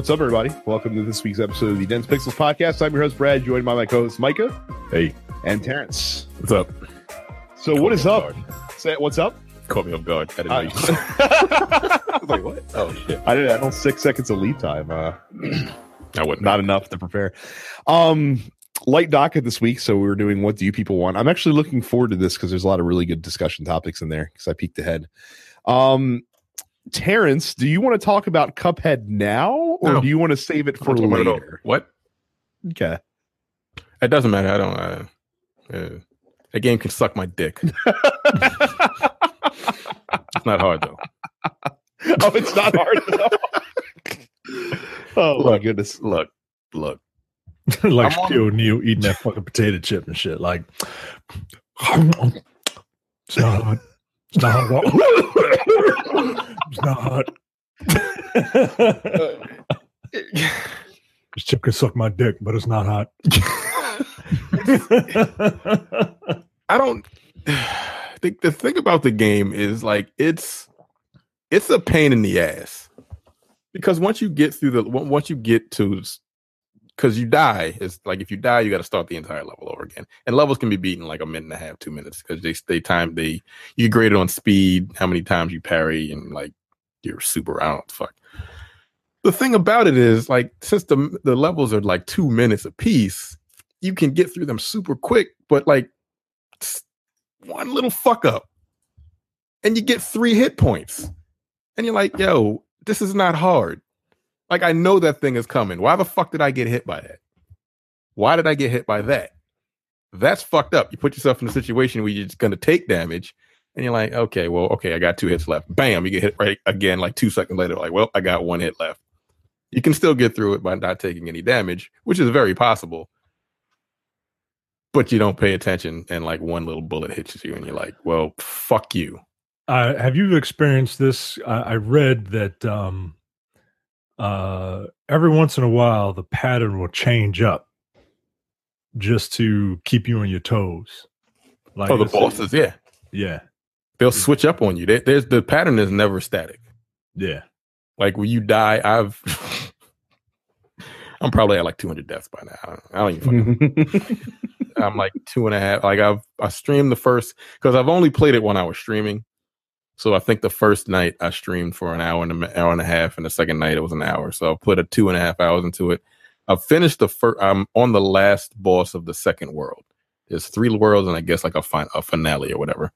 What's up, everybody? Welcome to this week's episode of the Dense Pixels podcast. I'm your host, Brad, joined by my co host, Micah. Hey. And Terrence. What's up? So, Caught what is up? Say, what's up? Caught me off guard. I didn't know you. I was like, what? Oh, shit. I did. I don't six seconds of lead time. Uh, I wouldn't. Not enough to prepare. Um, light docket this week. So, we were doing what do you people want? I'm actually looking forward to this because there's a lot of really good discussion topics in there because I peeked ahead. Um, Terrence, do you want to talk about Cuphead now, or no. do you want to save it for later? What? Okay, it doesn't matter. I don't. Uh, uh, a game can suck my dick. it's not hard though. oh, it's not hard though. oh look, my goodness! Look, look. like Shaquille O'Neal eating that fucking potato chip and shit. Like, it's not hard. It's not hard. It's not hot. this chip can suck my dick, but it's not hot. I don't think the thing about the game is like it's it's a pain in the ass because once you get through the once you get to because you die it's like if you die you got to start the entire level over again and levels can be beaten like a minute and a half two minutes because they they time they you grade it on speed how many times you parry and like you're super out. Fuck. The thing about it is, like, since the the levels are like two minutes a piece, you can get through them super quick. But like, one little fuck up, and you get three hit points, and you're like, "Yo, this is not hard." Like, I know that thing is coming. Why the fuck did I get hit by that? Why did I get hit by that? That's fucked up. You put yourself in a situation where you're just to take damage and you're like, okay, well, okay, I got two hits left. Bam, you get hit right again, like two seconds later, like, well, I got one hit left. You can still get through it by not taking any damage, which is very possible. But you don't pay attention, and like one little bullet hits you, and you're like, well, fuck you. Uh, have you experienced this? I, I read that um, uh, every once in a while the pattern will change up just to keep you on your toes. Like oh, the bosses, yeah, yeah they'll switch up on you. They, there's the pattern is never static. Yeah. Like when you die, I've I'm probably at like 200 deaths by now. I don't, even. I'm like two and a half. Like I've I streamed the first because I've only played it when I was streaming. So I think the first night I streamed for an hour and an hour and a half, and the second night it was an hour. So I put a two and a half hours into it. I've finished the first. I'm on the last boss of the second world. There's three worlds, and I guess like a, fin- a finale or whatever.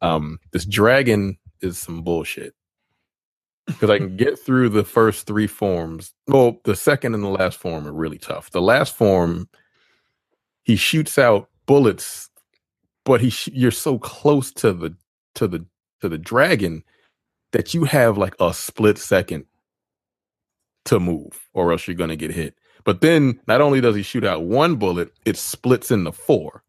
Um, this dragon is some bullshit because I can get through the first three forms. Well, the second and the last form are really tough. The last form, he shoots out bullets, but he sh- you're so close to the to the to the dragon that you have like a split second to move, or else you're gonna get hit. But then, not only does he shoot out one bullet, it splits into four.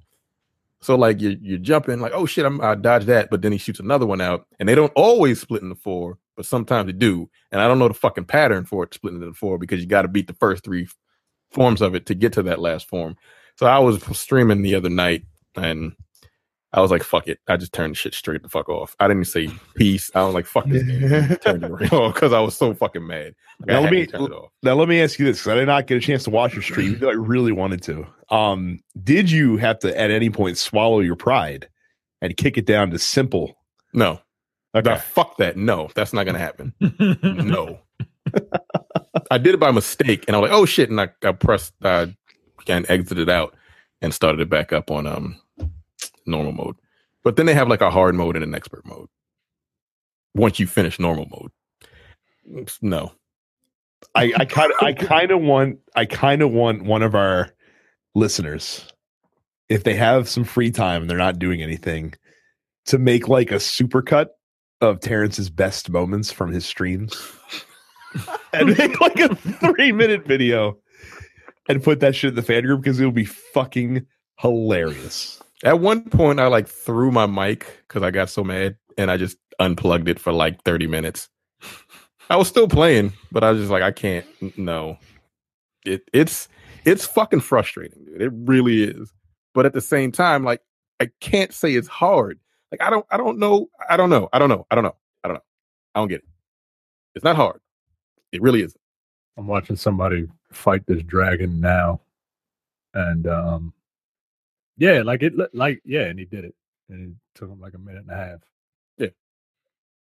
So like you're you're jumping like oh shit I'm, I dodged that, but then he shoots another one out, and they don't always split into four, but sometimes they do. And I don't know the fucking pattern for it splitting into four because you got to beat the first three forms of it to get to that last form. So I was streaming the other night, and I was like, fuck it. I just turned shit straight the fuck off. I didn't say peace. I was like, fuck this game. Turned it off because I was so fucking mad. Like, now, let me, now let me ask you this because I did not get a chance to watch your stream. I really wanted to. Um, did you have to at any point swallow your pride and kick it down to simple? No. Okay. Now, fuck that. No, that's not gonna happen. no. I did it by mistake and I was like, oh shit, and I, I pressed uh and exited out and started it back up on um normal mode. But then they have like a hard mode and an expert mode. Once you finish normal mode. No. I, I kind of I kind of want I kind of want one of our listeners if they have some free time and they're not doing anything to make like a supercut of Terrence's best moments from his streams and make like a 3 minute video and put that shit in the fan group because it'll be fucking hilarious. At one point, I like threw my mic because I got so mad, and I just unplugged it for like thirty minutes. I was still playing, but I was just like, I can't. No, it it's it's fucking frustrating, dude. It really is. But at the same time, like I can't say it's hard. Like I don't I don't know. I don't know. I don't know. I don't know. I don't know. I don't get it. It's not hard. It really isn't. I'm watching somebody fight this dragon now, and um, yeah, like it, like yeah, and he did it, and it took him like a minute and a half. Yeah,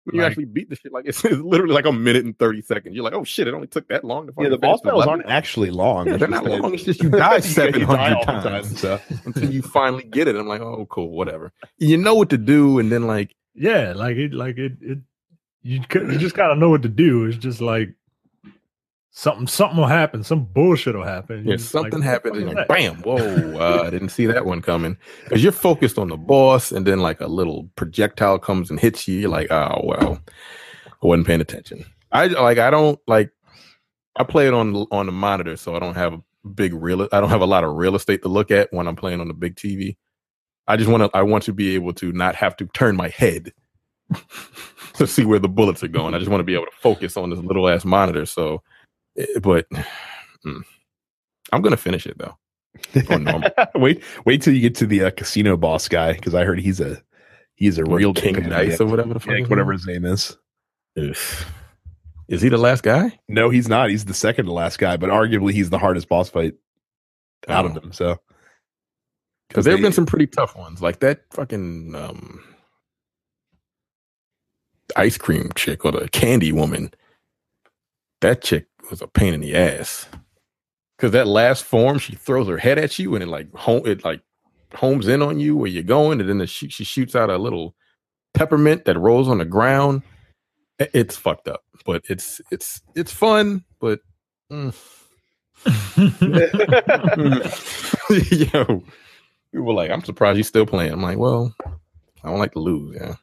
when you actually beat the shit, like it's, it's literally like a minute and thirty seconds. You're like, oh shit, it only took that long to Yeah, the finish boss battles aren't actually long. Yeah, It's they're just not that- long. It's just you die Yeah, seven you die hundred all the times time, so. until you finally get it. I'm like, oh, cool, whatever. You know what to do, and then like, Yeah, like it, like it, it. You c- you just gotta know what to do. It's just like something, something will happen. Some bullshit will happen. yeah, something like, happens, and what you're the like, bam, whoa, uh, I didn't see that one coming because you're focused on the boss, and then like a little projectile comes and hits you. You're like, oh well, I wasn't paying attention. I like, I don't like. I play it on on the monitor, so I don't have a big real. I don't have a lot of real estate to look at when I'm playing on the big TV. I just want to. I want to be able to not have to turn my head to see where the bullets are going. I just want to be able to focus on this little ass monitor. So, but mm, I'm gonna finish it though. wait, wait till you get to the uh, casino boss guy because I heard he's a he's a What, real King Dice or whatever the fuck. yeah, his whatever name his name is. is. Is he the last guy? No, he's not. He's the second to last guy, but arguably he's the hardest boss fight out of Oh. them. So Because there have been some pretty tough ones, like that fucking um, ice cream chick or the candy woman. That chick was a pain in the ass. Because that last form, she throws her head at you, and it like home, it like homes in on you where you're going, and then the, she, she shoots out a little peppermint that rolls on the ground. It's fucked up, but it's it's it's fun. But mm. yo, people were like, "I'm surprised you're still playing." I'm like, "Well, I don't like to lose." Yeah,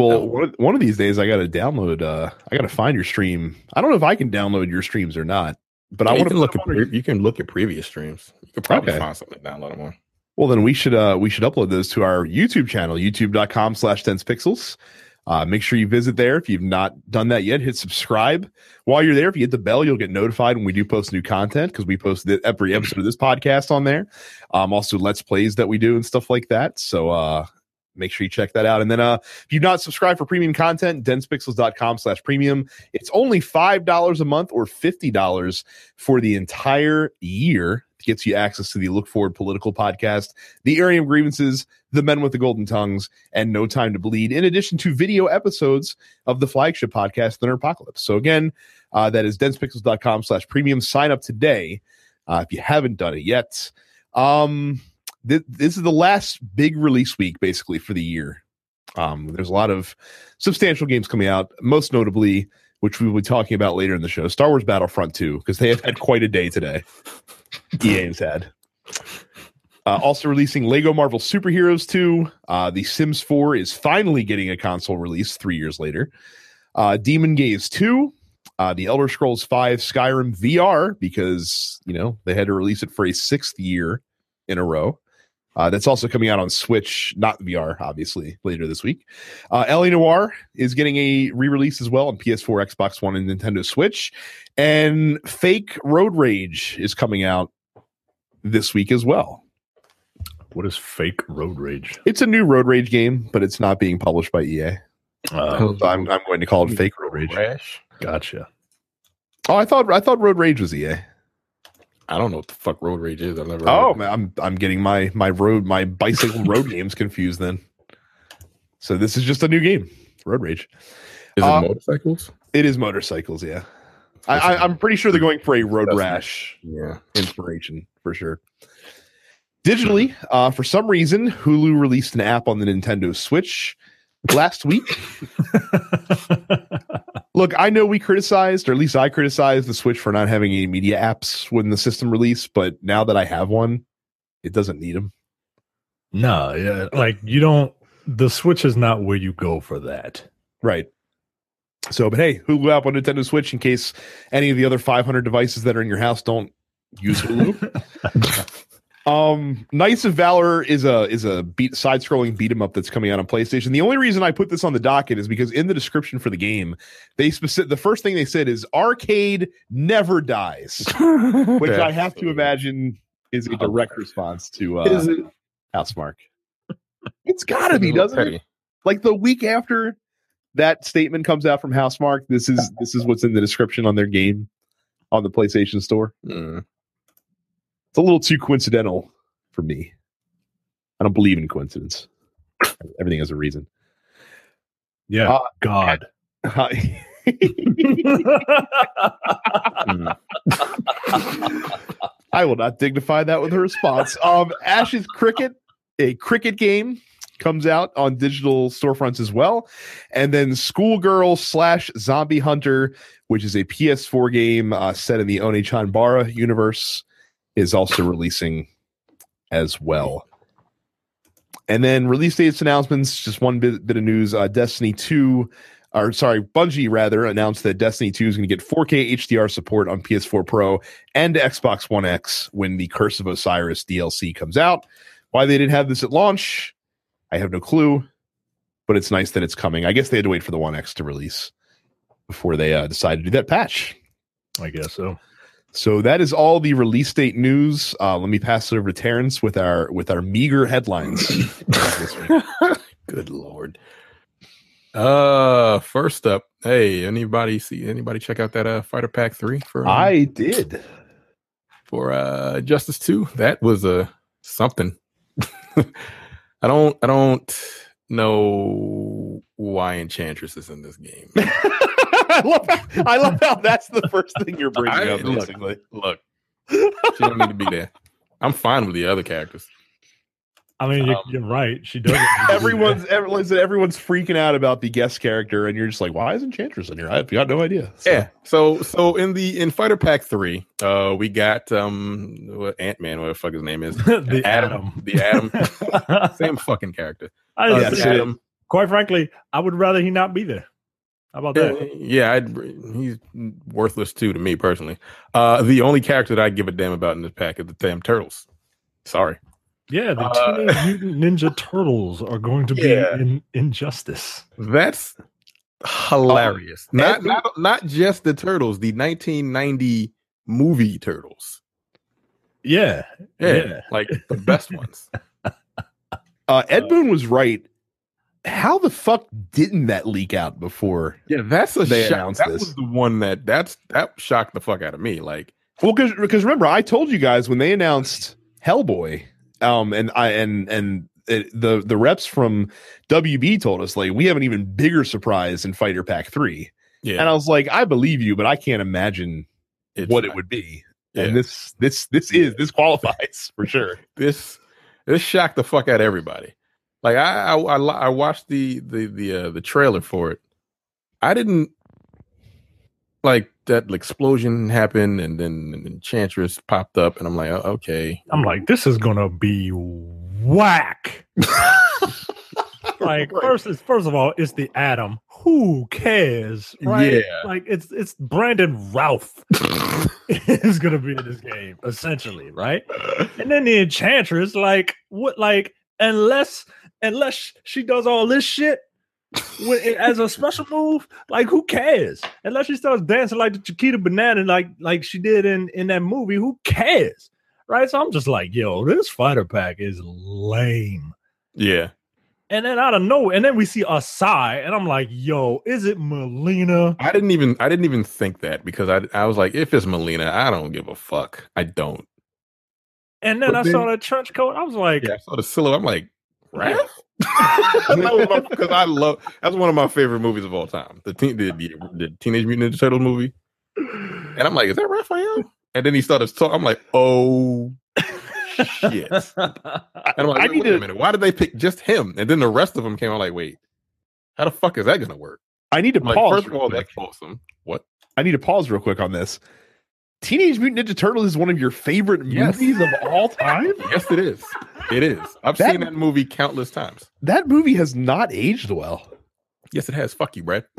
well, No. one of, one of these days I got to download. uh I got to find your stream. I don't know if I can download your streams or not, but I want to look at pre- you can look at previous streams. You could probably Okay. find something to download them on. Well, then we should uh we should upload those to our YouTube channel, youtube.com slash dense pixels. Uh, make sure you visit there. If you've not done that yet, hit subscribe. While you're there, if you hit the bell, you'll get notified when we do post new content because we post the, every episode of this podcast on there. Um, also let's plays that we do and stuff like that. So uh make sure you check that out. And then uh if you've not subscribed for premium content, densepixels.com slash premium. It's only five dollars a month or fifty dollars for the entire year. It gets you access to the Look Forward Political Podcast, the Area of Grievances, the Men with the Golden Tongues, and No Time to Bleed, in addition to video episodes of the flagship podcast, The Apocalypse. So again, uh, that is densepixels.com slash premium. Sign up today uh, if you haven't done it yet. Um, th- this is the last big release week, basically, for the year. Um, there's a lot of substantial games coming out, most notably, which we will be talking about later in the show, Star Wars Battlefront 2, because they have had quite a day today. EA has had. Uh, also releasing Lego Marvel Superheroes 2. Uh, the Sims 4 is finally getting a console release three years later. Uh, Demon Gaze 2. Uh, the Elder Scrolls 5 Skyrim VR, because, you know, they had to release it for a sixth year in a row. Uh, that's also coming out on Switch, not VR, obviously, later this week. Uh, LA Noire is getting a re release as well on PS4, Xbox One, and Nintendo Switch. And Fake Road Rage is coming out this week as well. what is fake road rage? It's a new Road Rage game, but it's not being published by EA. Uh, So I'm, I'm going to call it Fake Road Rage. Gotcha. Oh, I thought I thought Road Rage was EA. I don't know what the fuck road rage is. I've never. Oh, man, I'm I'm getting my my road my bicycle road games confused then. So this is just a new game, Road Rage. Is it uh, motorcycles? It is motorcycles, yeah. I, I, I'm pretty sure they're going for a road rash Yeah. inspiration for sure. Digitally, uh, for some reason, Hulu released an app on the Nintendo Switch last week. Look, I know we criticized, or at least I criticized the Switch for not having any media apps when the system released, but now that I have one, it doesn't need them. no, yeah, like you don't. The Switch is not where you go for that. Right. So, but hey, Hulu app on Nintendo Switch in case any of the other 500 devices that are in your house don't use Hulu. Um, Knights of Valor is a is a beat side scrolling beat 'em up that's coming out on PlayStation. The only reason I put this on the docket is because in the description for the game, they specific the first thing they said is arcade never dies, which I have to imagine is a direct response to uh Is it? Housemarque. It's gotta be, doesn't it? Like the week after that statement comes out from Housemarque, this is this is what's in the description on their game on the PlayStation Store. Mm. It's a little too coincidental for me. I don't believe in coincidence. Everything has a reason. Yeah. Uh, God. I will not dignify that with a response. Um, Ashes Cricket, a cricket game, comes out on digital storefronts as well. And then Schoolgirl slash Zombie Hunter, which is a PS4 game uh, set in the Onechanbara universe, is also releasing as well. And then release dates announcements, just one bit, bit of news. Uh, Destiny 2 or sorry, Bungie rather announced that Destiny 2 is going to get 4K HDR support on PS4 Pro and Xbox One X when the Curse of Osiris DLC comes out. Why they didn't have this at launch, I have no clue, but it's nice that it's coming. I guess they had to wait for the One X to release before they uh, decided to do that patch. I guess so. So that is all the release date news. Uh, let me pass it over to Terrence with our with our meager headlines. Good lord. Uh, first up, hey, anybody see anybody check out that uh Fighter Pack three for um, I did. for uh Justice two? That was a uh, something. I don't I don't know why Enchantress is in this game. I love how, I love how that's the first thing you're bringing I- up. look, Basically, Look, she don't need to be there. I'm fine with the other characters. I mean, you're, Um, you're right. She doesn't. need to be everyone's there. everyone's everyone's freaking out about the guest character, and you're just like, why is Enchantress in here? I've got no idea. So- Yeah. So so in the in Fighter Pack three, uh, we got um Ant Man, whatever the fuck his name is, the Adam, the Adam, Adam. same fucking character. I Uh, Yeah, the the so- Adam. quite frankly, I would rather he not be there. How about Yeah, that? yeah, I'd, he's worthless too to me personally. Uh, the only character that I give a damn about in this pack is the damn turtles. Sorry. Yeah, the Uh, Teenage Mutant Ninja Turtles are going to be in Injustice. That's hilarious. not, not not just the turtles, the 1990 movie turtles. Yeah, Yeah, Yeah. like the best ones. Uh, Ed Boon was right. How the fuck didn't that leak out before? Yeah, that's a They shock. announced That this. was the one that that's that shocked the fuck out of me. Like, Well, because because remember, I told you guys when they announced Hellboy, um, and I and and it, the the reps from WB told us like we have an even bigger surprise in Fighter Pack Three, yeah, and I was like, I believe you, but I can't imagine it's what it would be. yeah. And this this this is this qualifies for sure. this this shocked the fuck out of everybody. Like I I, I, I watched the the the uh, the trailer for it. I didn't like that explosion happened and then an Enchantress popped up and I'm like, oh, okay. I'm like, this is gonna be whack. like Right. first is first of all, it's the Atom. Who cares? Right? Yeah. Like it's it's Brandon Routh is gonna be in this game, essentially, right? And then the Enchantress, like what like unless unless she does all this shit with, as a special move, like who cares? Unless she starts dancing like the Chiquita banana, like like she did in in that movie, who cares? Right? So I'm just like, yo, this fighter pack is lame. yeah. And then out of nowhere, and then we see a sai, and I'm like, yo, is it Mileena? I didn't even I didn't even think that because I I was like, if it's Mileena, I don't give a fuck. I don't. And then But I saw then- that trench coat. I was like, Yeah, I saw the silhouette. I'm like, Raph? Because I love that's one of my favorite movies of all time. The teen, the, the, the Teenage Mutant Ninja Turtles movie. And I'm like, is that Raphael? And then he started talking. I'm like, oh shit. And I'm like, I wait, need wait a minute. Why did they pick just him? And then the rest of them came out like, wait, how the fuck is that gonna work? I need to I'm like, pause. first of all, quick. that's awesome. What? I need to pause real quick on this. Teenage Mutant Ninja Turtles is one of your favorite Yes. movies of all time. Yes, it is. It is. I've That- seen that movie countless times. That movie has not aged well. Yes, it has. Fuck you, Brad.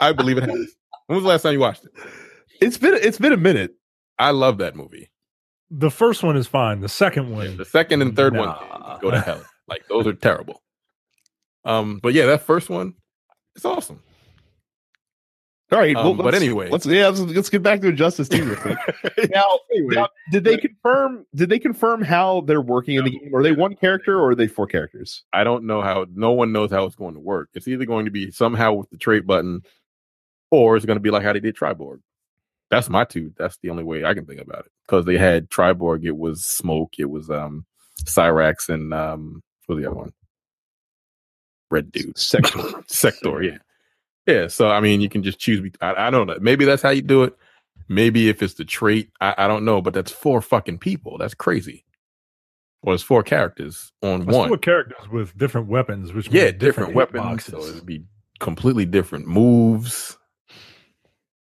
I believe it has. When was the last time you watched it? It's been it's been a minute. I love that movie. the first one is fine. The second one, The second and third Nah. one go to hell. Like those are terrible. Um, but yeah, that first one, it's awesome. All right, Um, but anyway. let's yeah, let's, let's get back to Injustice Two real quick. now, now, did they confirm? Did they confirm how they're working in the game? Are they one character or are they four characters? I don't know how. No one knows how it's going to work. It's either going to be somehow with the trait button, or it's going to be like how they did Triborg. That's my two. That's the only way I can think about it. Because they had Triborg, it was Smoke, it was um Cyrax, and um what was the other one? Red Dude. Sector. Sector, yeah. Yeah. So I mean you can just choose I, I don't know. Maybe that's how you do it. Maybe if it's the trait, I, I don't know, but that's four fucking people. That's crazy. Or it's four characters on one. four characters with different weapons, which Yeah, different, hit weapons. So it'd be completely different moves.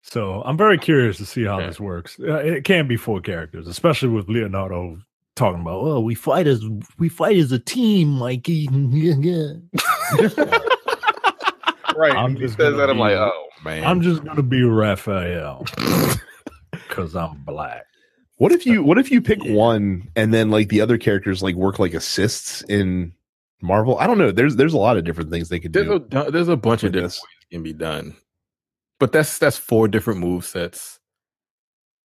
So I'm very curious to see how Yeah. this works. Uh, it can be four characters, especially with Leonardo talking about, "Oh, we fight as we fight as a team, Mikey." Right. I'm he just says gonna. I'm like, be- oh man. I'm just gonna be Raphael because I'm black. What if you what if you pick Yeah. one and then like the other characters like work like assists in Marvel? I don't know. There's there's a lot of different things they could there's do. a there's a bunch of different this. ways can be done, but that's that's four different move sets.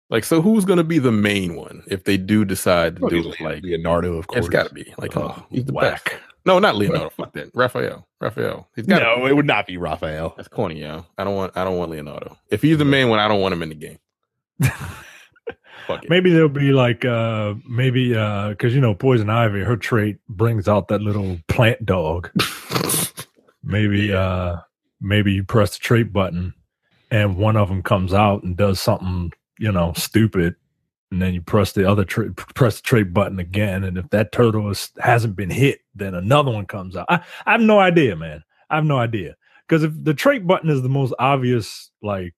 Like, so who's gonna be the main one if they do decide to do it? Like, Leonardo, of course. it's got to be like, oh, on, he's the Whack. best. No, not Leonardo. Fuck that. Raphael. Raphael. He's got. No, it would not be Raphael. That's corny, yo. I don't want. I don't want Leonardo. If he's the main one, I don't want him in the game. Fuck it. Maybe there'll be like uh maybe uh because you know Poison Ivy, her trait brings out that little plant dog. Maybe uh maybe you press the trait button and one of them comes out and does something, you know, stupid. And then you press the other tra- press the trait button again. And if that turtle is, hasn't been hit, then another one comes out. I, I have no idea, man. I have no idea. Because if the trait button is the most obvious, like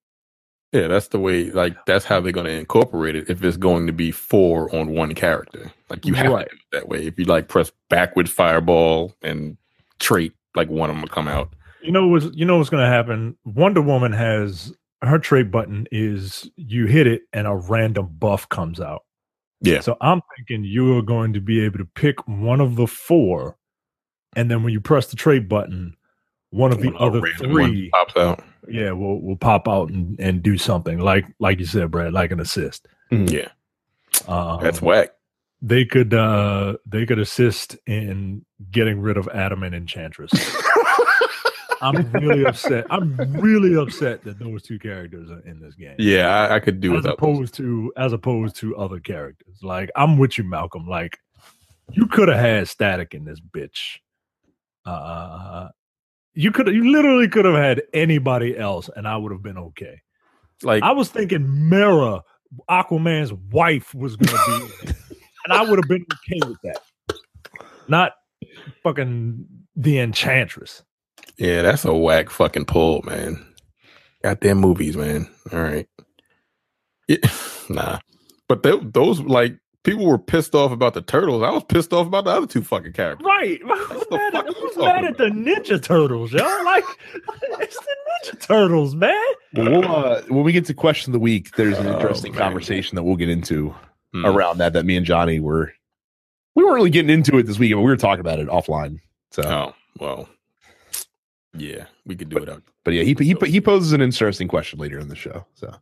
Yeah, that's the way. Like that's how they're going to incorporate it. If it's going to be four on one character, like you have Right. to do it that way. If you like press backward fireball and trait, like one of them will come out. You know what's you know what's gonna happen? Wonder Woman has her trait button is you hit it and a random buff comes out. Yeah. So I'm thinking you are going to be able to pick one of the four, and then when you press the trait button, one of the One other three, pops out. yeah, will will pop out and, and do something like like you said, Brad, like an assist. Yeah, Um, that's whack. they could uh they could assist in getting rid of Adam and Enchantress. I'm really upset. I'm really upset that those two characters are in this game. Yeah, I, I could do as without. those. opposed to as opposed to other characters. Like I'm with you, Malcolm. Like you could have had static in this bitch. Uh you could you literally could have had anybody else and I would have been okay. Like I was thinking Mera, Aquaman's wife, was gonna be. And I would have been okay with that. Not fucking the enchantress. Yeah, that's a whack fucking pull, man. Goddamn movies, man. All right. Yeah, nah. But tho- those, like, people were pissed off about the turtles. I was pissed off about the other two fucking characters. Right. Who's the mad, at, I'm who's talking mad at the Ninja Turtles, yo? Like, it's the Ninja Turtles, man. Well, we'll, uh, when we get to question of the week, there's an Oh, interesting man. conversation that we'll get into Hmm. around that. That me and Johnny were we weren't really getting into it this weekend, but we were talking about it offline. So, Oh, well. Yeah, we could do it out. but yeah, he he he poses an interesting question later in the show. So,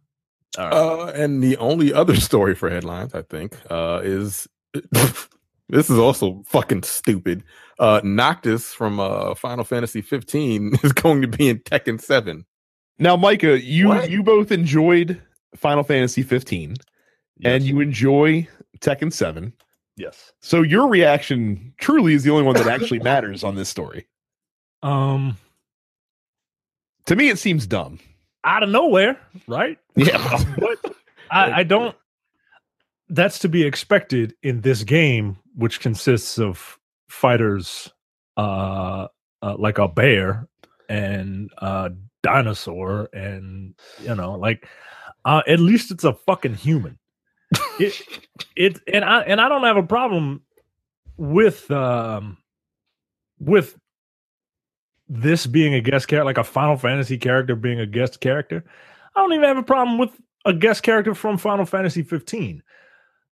Uh, and the only other story for headlines, I think, uh, is this is also fucking stupid. Uh, Noctis from uh, Final Fantasy 15 is going to be in Tekken 7. now, Micah, you What? you both enjoyed Final Fantasy 15, and you enjoy Tekken 7. yes. So your reaction truly is the only one that actually matters on this story. Um, To me, it seems dumb. out of nowhere, right? Yeah, but I, I don't. That's to be expected in this game, which consists of fighters, uh, uh like a bear and a dinosaur, and you know, like, uh, at least it's a fucking human. it, it, and I and I don't have a problem with um with this being a guest character, like a Final Fantasy character being a guest character. I don't even have a problem with a guest character from Final Fantasy 15.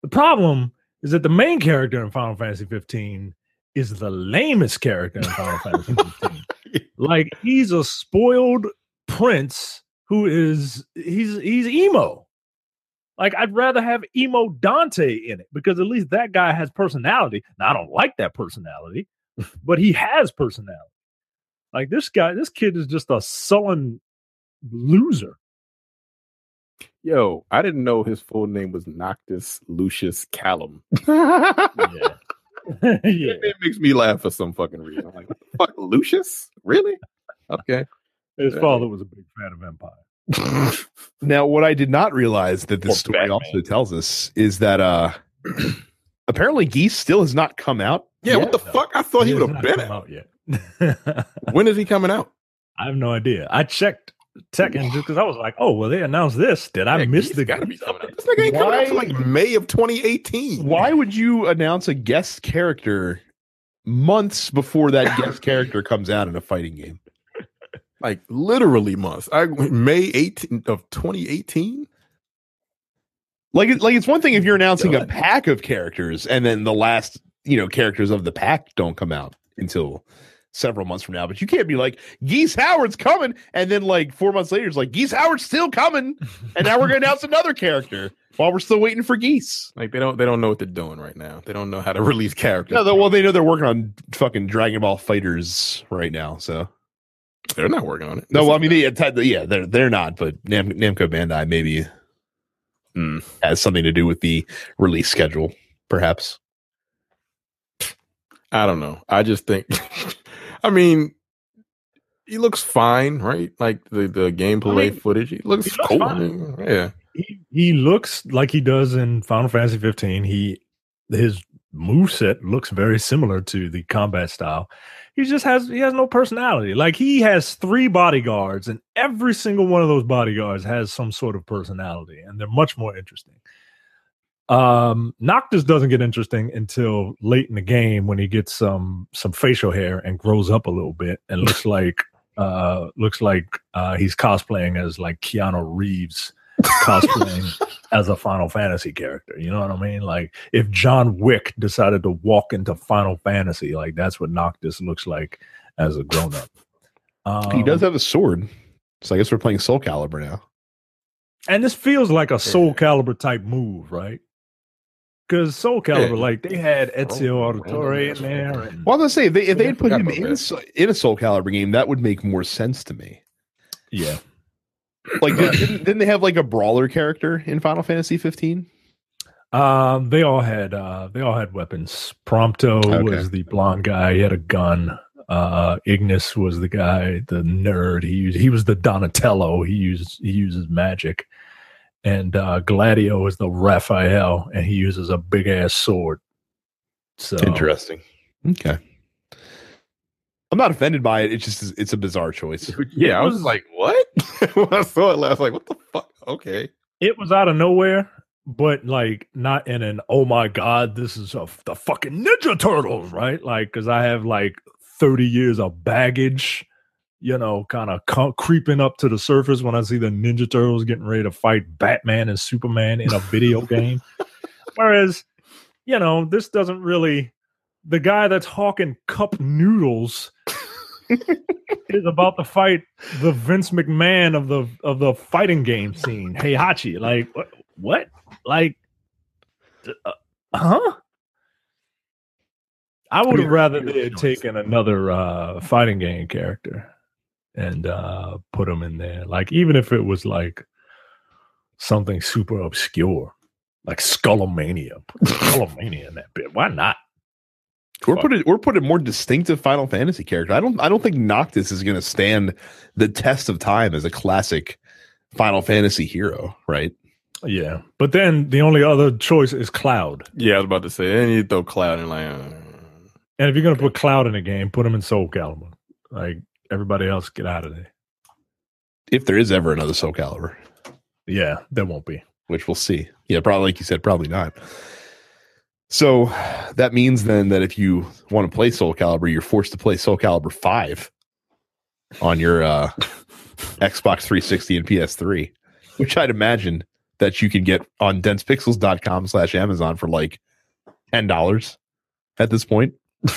The problem is that the main character in Final Fantasy 15 is the lamest character in Final Fantasy 15. Like he's a spoiled prince who is he's he's emo. Like I'd rather have emo Dante in it because at least that guy has personality. Now I don't like that personality, but he has personality. Like this guy, this kid is just a sullen loser. Yo, I didn't know his full name was Noctis Lucius Callum. Yeah. yeah. It, it makes me laugh for some fucking reason. I'm like, what the fuck, Lucius? Really? Okay. His father was a big fan of Empire. Now, what I did not realize that Or this story Batman. also tells us is that uh apparently Geese still has not come out. Yeah, what the no. fuck? I thought he has would have been out. out yet. When is he coming out? I have no idea. I checked Tekken just because I was like, oh, well, they announced this. Did I Yeah, miss he's the gotta be coming. This nigga ain't coming out till like May of 2018. Why would you announce a guest character months before that guest character comes out in a fighting game? Like literally months. I May 18th of 2018. Like, like it's one thing if you're announcing a pack of characters and then the last, you know, characters of the pack don't come out until several months from now. But you can't be like Geese Howard's coming, and then like four months later, it's like Geese Howard's still coming, and now we're gonna announce another character while we're still waiting for Geese. Like they don't they don't know what they're doing right now. They don't know how to release characters. No, they- well, they know they're working on fucking Dragon Ball FighterZ right now. So they're not working on it. no, well, I mean, they, yeah, they're they're not, but Nam- Namco Bandai maybe Hmm. has something to do with the release schedule, perhaps. I don't know. I just think I mean he looks fine, right? Like the, the gameplay I mean, footage. He looks, he looks cool. Fine. yeah. he, he looks like he does in Final Fantasy 15. He his moveset looks very similar to the combat style. He just has he has no personality. Like he has three bodyguards, and every single one of those bodyguards has some sort of personality, and they're much more interesting. Um, Noctis doesn't get interesting until late in the game when he gets some some facial hair and grows up a little bit and looks like uh looks like uh he's cosplaying as like Keanu Reeves cosplaying as a Final Fantasy character. You know what I mean? Like if John Wick decided to walk into Final Fantasy, like that's what Noctis looks like as a grown up. Um, he does have a sword, so I guess we're playing Soul Calibur now. and this feels like a Soul Yeah. Calibur type move, right? Because Soul Calibur, Yeah. like they had Ezio Oh, Auditore in there. And, Well, I was gonna say if they if they Yeah, had put him in that. in a Soul Calibur game, that would make more sense to me. yeah, Like, did, didn't, didn't they have like a brawler character in Final Fantasy 15? Um, they all had uh they all had weapons. Prompto Okay. was the blonde guy, he had a gun. Uh Ignis was the guy, the nerd. He used, he was the Donatello. He used he uses magic. And uh Gladio is the Raphael, and he uses a big ass sword. So Interesting. Okay. I'm not offended by it. It's just it's a bizarre choice. Yeah, I was was- like, what? when I saw it last, like, what the fuck? Okay. it was out of nowhere, but like not in an oh my god, this is a, the fucking Ninja Turtles, right? Like, because I have like 30 years of baggage, you know, kind of co- creeping up to the surface when I see the Ninja Turtles getting ready to fight Batman and Superman in a video game. Whereas, you know, this doesn't really. The guy that's hawking cup noodles is about to fight the Vince McMahon of the of the fighting game scene. Heihachi, like what? What? Like, uh, huh? I would have rather they had taken another uh fighting game character and uh put them in there. Like, even if it was like something super obscure, like Skullomania. Put Skullomania in that bit. Why not? Or Fuck. putting it or put a more distinctive Final Fantasy character. I don't I don't think Noctis is going to stand the test of time as a classic Final Fantasy hero, right? Yeah, but then the only other choice is Cloud. Yeah, I was about to say, then you throw Cloud in like, uh, And if you're gonna put Cloud in a game, put him in Soul Calibur. Like everybody else, get out of there. If there is ever another Soul Calibur, Yeah, there won't be. which we'll see. Yeah, probably like you said, probably not. So that means then that if you want to play Soul Calibur, you're forced to play Soul Calibur 5 on your uh, Xbox 360 and PS3, which I'd imagine that you can get on densepixels.com slash Amazon for like $10 at this point.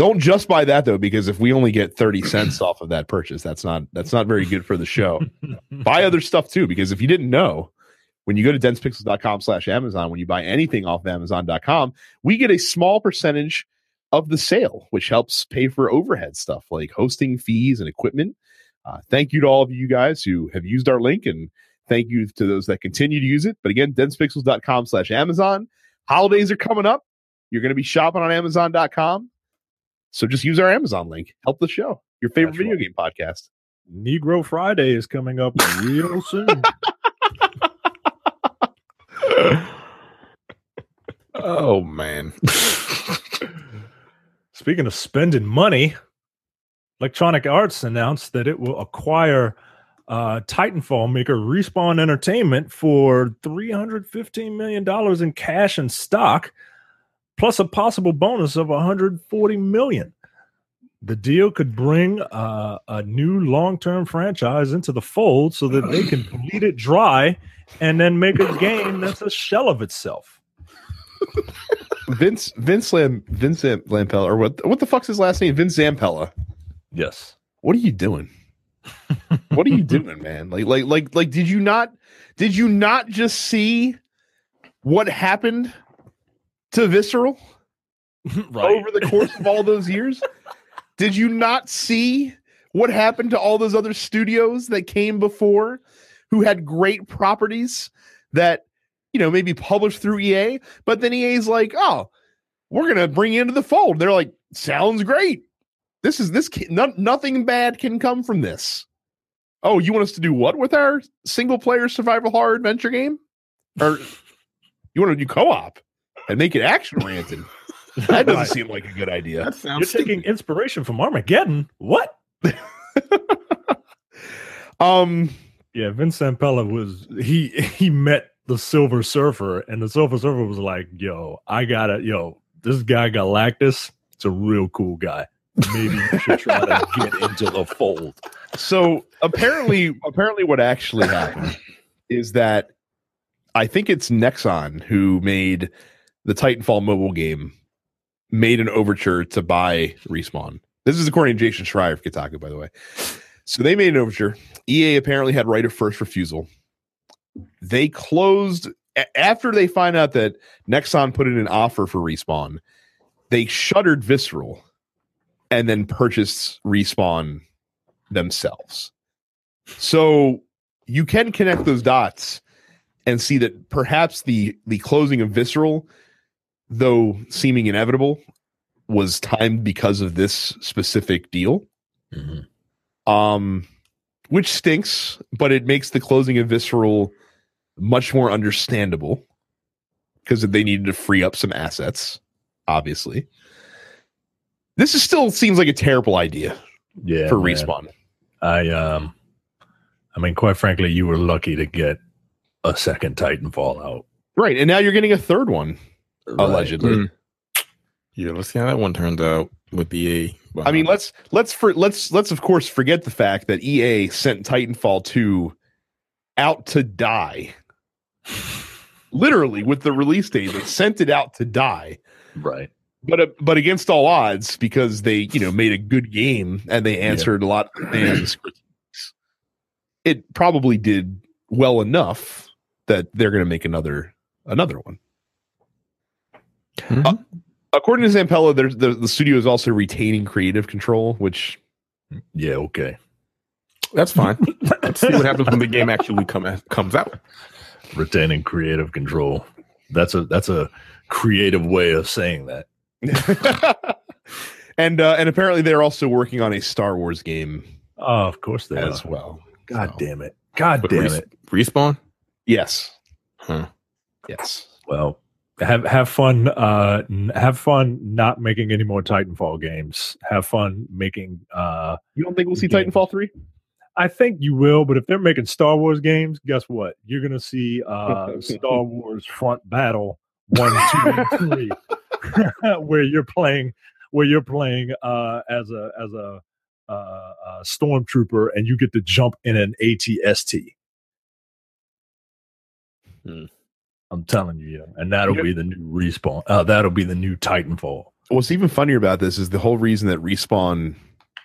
Don't just buy that though, because if we only get 30 cents off of that purchase, that's not that's not very good for the show. buy other stuff too, because if you didn't know, when you go to densepixels.com slash Amazon, when you buy anything off of Amazon.com, we get a small percentage of the sale, which helps pay for overhead stuff like hosting fees and equipment. Uh, thank you to all of you guys who have used our link and thank you to those that continue to use it. But again, densepixels.com slash Amazon. Holidays are coming up. You're going to be shopping on Amazon.com. So just use our Amazon link. Help the show. Your favorite That's video right. game podcast. Negro Friday is coming up real soon. oh man. Speaking of spending money, Electronic Arts announced that it will acquire uh, Titanfall maker Respawn Entertainment for $315 million in cash and stock, plus a possible bonus of 140 million. The deal could bring uh, a new long term franchise into the fold so that they can bleed it dry and then make a game that's a shell of itself. Vince Vince Lam Vince Lampella or what what the fuck's his last name? Vince Zampella. Yes. What are you doing? what are you doing, man? Like like like like did you not did you not just see what happened to Visceral over the course of all those years? Did you not see what happened to all those other studios that came before who had great properties that you know maybe published through EA, but then EA's like, "Oh, we're going to bring you into the fold." They're like, "Sounds great. This is this no, nothing bad can come from this." Oh, you want us to do what with our single player survival horror adventure game? Or you want to do co-op and make it action oriented? That doesn't seem like a good idea. That You're sounds taking inspiration from Armageddon. What? Um, Yeah, Vince Zampella was he he met the Silver Surfer, and the Silver Surfer was like, "Yo, I gotta, yo, this guy Galactus, it's a real cool guy. Maybe you should try to get into the fold." so apparently, apparently, what actually happened is that I think it's Nexon who made the Titanfall mobile game, made an overture to buy Respawn. This is according to Jason Schreier of Kotaku, by the way. So they made an overture. EA apparently had right of first refusal. They closed after they find out that Nexon put in an offer for Respawn. They shuttered Visceral and then purchased Respawn themselves. So you can connect those dots and see that perhaps the the closing of Visceral, though seeming inevitable, was timed because of this specific deal. Um, which stinks, but it makes the closing of Visceral much more understandable because they needed to free up some assets, obviously. This is still seems like a terrible idea Yeah, for man. respawn. I um, I mean, quite frankly, you were lucky to get a second Titanfall out. Right. And now you're getting a third one, allegedly. Mm. Yeah, let's see how that one turns out with EA. I mean, let's let's for let's let's of course forget the fact that EA sent Titanfall 2 out to die. Literally with the release date, they sent it out to die. Right. But uh, but against all odds, because they you know made a good game and they answered a lot of fans' critiques, it probably did well enough that they're going to make another another one. Mhm. uh, According to Zampella, there's the, the studio is also retaining creative control, which Yeah. Okay. that's fine. let's see what happens when the game actually come comes out. Retaining creative control. That's a that's a creative way of saying that. and uh, and apparently they're also working on a Star Wars game Oh, of course they as are. well. God So, damn it. God But damn res- it. respawn. Yes. Huh. Yes. Well, have have fun. Uh, n- have fun not making any more Titanfall games. Have fun making. Uh, You don't think we'll see Games. Titanfall 3? I think you will, but if they're making Star Wars games, guess what? You're gonna see uh, Star Wars Front Battle one, two, three, where you're playing, where you're playing uh, as a as a, uh, a stormtrooper, and you get to jump in an ATST. Hmm. I'm telling you, yeah. and that'll Yeah. be the new respawn. Uh, that'll be the new Titanfall. what's even funnier about this is the whole reason that respawn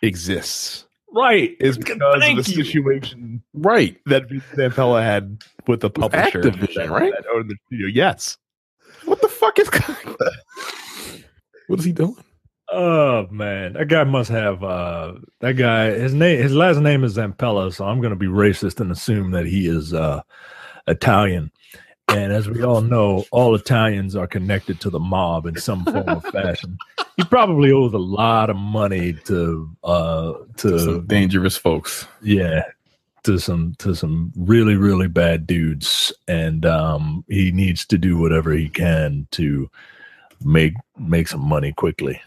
exists Right. is because of the you. situation Right. that Zampella had with the publisher Activision, right? that owned the studio. Yes. What the fuck is What is he doing? Oh man, that guy must have uh that guy his name his last name is Zampella, so I'm gonna be racist and assume that he is uh Italian. And as we all know, all Italians are connected to the mob in some form or fashion. He probably owes a lot of money to uh to Some dangerous folks. yeah to some to some really really bad dudes and um he needs to do whatever he can to make make some money quickly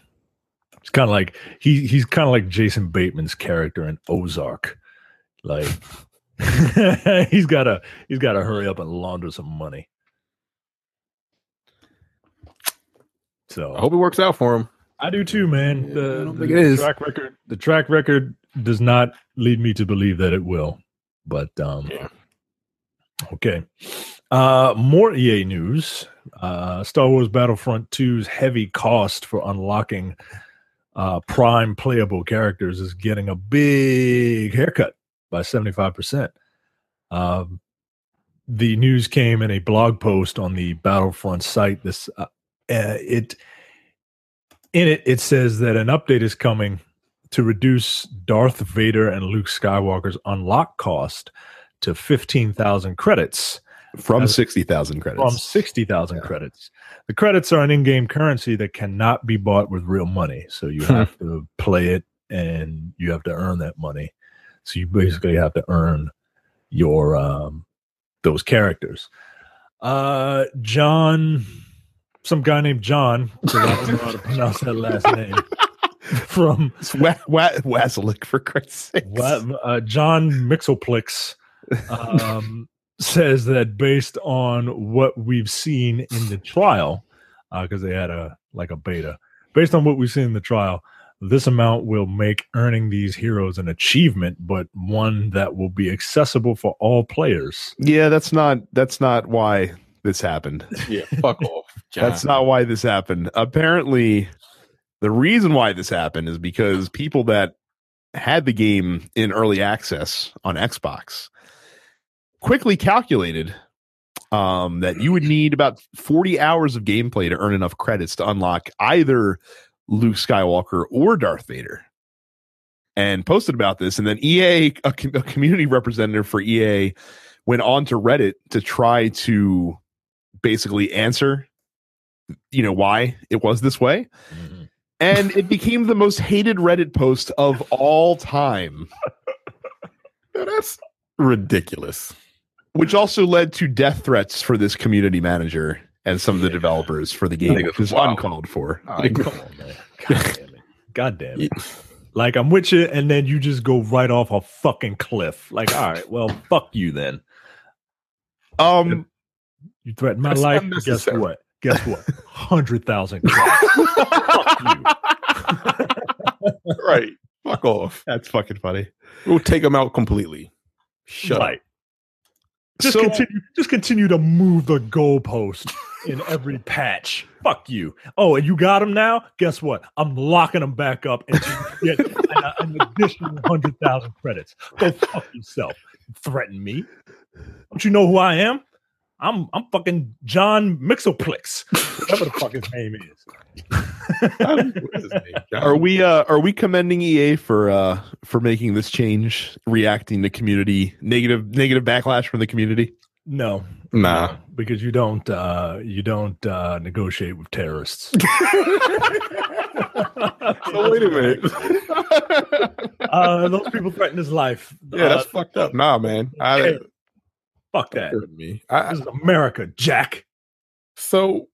it's kind of like he he's kind of like jason bateman's character in ozark like he's gotta he's gotta hurry up and launder some money so I hope it works out for him. I do too, man. Yeah, The, I don't the think it is. track record, the track record does not lead me to believe that it will. But um, Yeah. okay. Uh, more EA news. Uh, Star Wars Battlefront 2's heavy cost for unlocking uh, prime playable characters is getting a big haircut by 75%. Um, the news came in a blog post on the Battlefront site. This uh, uh, it in it it says that an update is coming to reduce Darth Vader and Luke Skywalker's unlock cost to 15,000 credits From 60,000 credits. from 60,000 Yeah. credits. The credits are an in-game currency that cannot be bought with real money. So you Hmm. have to play it and you have to earn that money. So you basically have to earn your um those characters. Uh John some guy named John, I don't know how to pronounce that last name. From It's wa- wa- for Christ's sake. Wa- uh, John Mixoplix um, says that based on what we've seen in the trial, because they had a like a beta, based on what we've seen in the trial, this amount will make earning these heroes an achievement, but one that will be accessible for all players. Yeah, that's not that's not why this happened. Yeah, fuck off. John. That's not why this happened. Apparently, the reason why this happened is because people that had the game in early access on Xbox quickly calculated um, that you would need about 40 hours of gameplay to earn enough credits to unlock either Luke Skywalker or Darth Vader. And posted about this, and then EA, a, com- a community representative for EA, went on to Reddit to try to basically answer you know why it was this way mm-hmm. and it became the most hated reddit post of all time That's ridiculous. which also led to death threats for this community manager and some of the developers for the game which is wild. uncalled for Like, Come on, man. God damn it. God damn it. Like I'm with you, and then you just go right off a fucking cliff. Like, all right, well, fuck you then. um You threaten my life. Guess what? Guess what? Hundred thousand. fuck you. right. Fuck off. that's fucking funny We'll take them out completely. Shut Right. up. Just So- continue. Just continue to move the goalpost in every patch. Fuck you. Oh, and you got them now. Guess what? I'm locking them back up and you get an, an additional hundred thousand credits. Go fuck yourself. Threaten me. Don't you know who I am? I'm I'm fucking John Mixoplix. Whatever the fuck his name is. What is his name? Are we uh are we commending ea for uh for making this change reacting to community negative negative backlash from the community No, Nah. because you don't uh you don't uh negotiate with terrorists. So wait a minute. uh those people threaten his life. yeah, that's Uh, fucked up. Nah, man. I, fuck that. me. I, This is America, Jack. so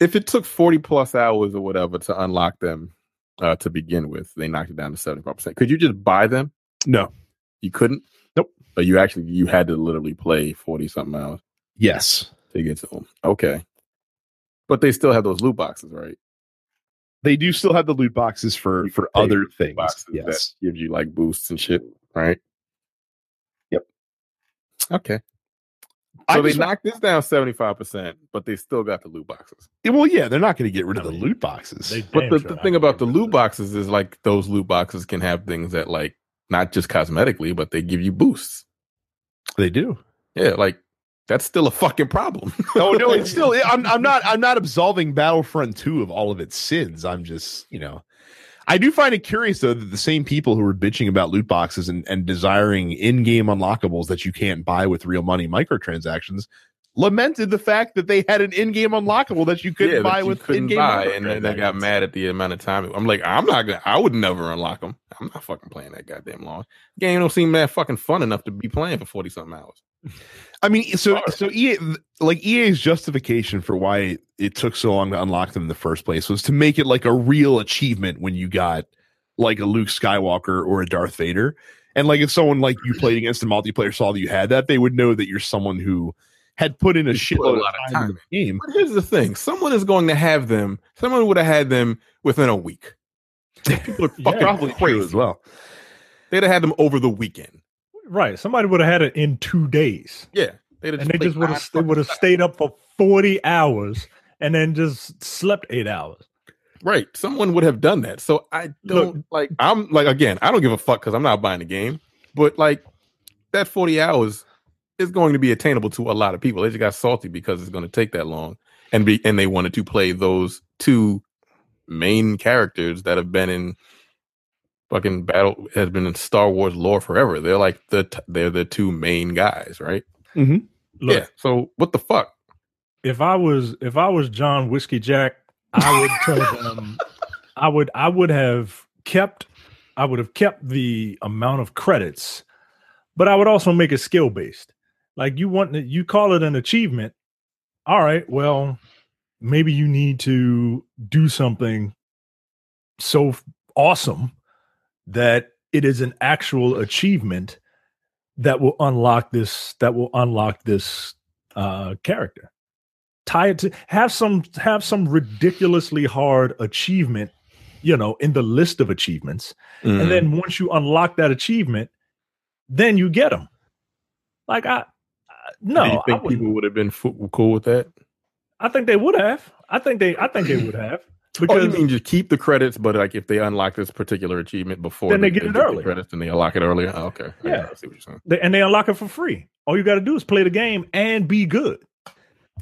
if it took 40 plus hours or whatever to unlock them uh, to begin with, they knocked it down to 75%. Could you just buy them? no You couldn't? Nope. But you actually you had to literally play 40 something hours yes to get to them. Okay. But they still have those loot boxes, right? they do still have the loot boxes for You for other things Boxes yes that gives you like boosts and shit, right? Yep. Okay. I So they just- knocked this down seventy five percent, but they still got the loot boxes. Eh, well, yeah, they're not going to get rid of I the mean, loot boxes. They But the, sure the thing about the loot boxes is like those loot boxes can have things that like not just cosmetically, but they give you boosts. they do. Yeah, like that's still a fucking problem. Oh no, it's still. I'm. I'm not. I'm not absolving Battlefront Two of all of its sins. I'm just, you know, I do find it curious though that the same people who are bitching about loot boxes and, and desiring in-game unlockables that you can't buy with real money microtransactions lamented the fact that they had an in-game unlockable that you couldn't yeah, buy you with couldn't in-game buy, and then they got mad at the amount of time. I'm like, I'm not gonna. I would never unlock them. I'm not fucking playing that goddamn long. Game don't seem that fucking fun enough to be playing for forty something hours. I mean, so Sorry. so EA like EA's justification for why it took so long to unlock them in the first place was to make it like a real achievement when you got like a Luke Skywalker or a Darth Vader. And like if someone like you played against a multiplayer saw that you had that, they would know that you're someone who had put in a You a shitload lot of of time in the game. But here's the thing: someone is going to have them. Someone would have had them within a week. People are Yeah, fucking Probably crazy. as well. They'd have had them over the weekend. Right. Somebody would have had it in two days. Yeah, they'd have and they just would have they would have stayed up for 40 hours and then just slept eight hours. Right. Someone would have done that. So I don't Look- like I'm like again, I don't give a fuck because I'm not buying the game. But like that 40 hours is going to be attainable to a lot of people. They just got salty because it's going to take that long. And be and they wanted to play those two main characters that have been in fucking battle has been in Star Wars lore forever. They're like the t- they're the two main guys, right? Mm-hmm. Look, yeah. So what the fuck? if I was if I was John Whiskey Jack, I would tell them I would I would have kept I would have kept the amount of credits, but I would also make it skill based. Like you want to, you call it an achievement. All right, well, maybe you need to do something so awesome that it is an actual achievement that will unlock this that will unlock this uh character tie it to have some have some ridiculously hard achievement you know in the list of achievements Mm. and then once you unlock that achievement then you get them like i, I no Do you think wouldn't- people would have been cool with that? I think they would have i think they i think they would have Oh, you mean just keep the credits, but like if they unlock this particular achievement before Then they get it the earlier. credits, and they unlock it earlier. Oh, okay, Yeah. I see what you're saying. they, and they unlock it for free all you got to do is play the game and be good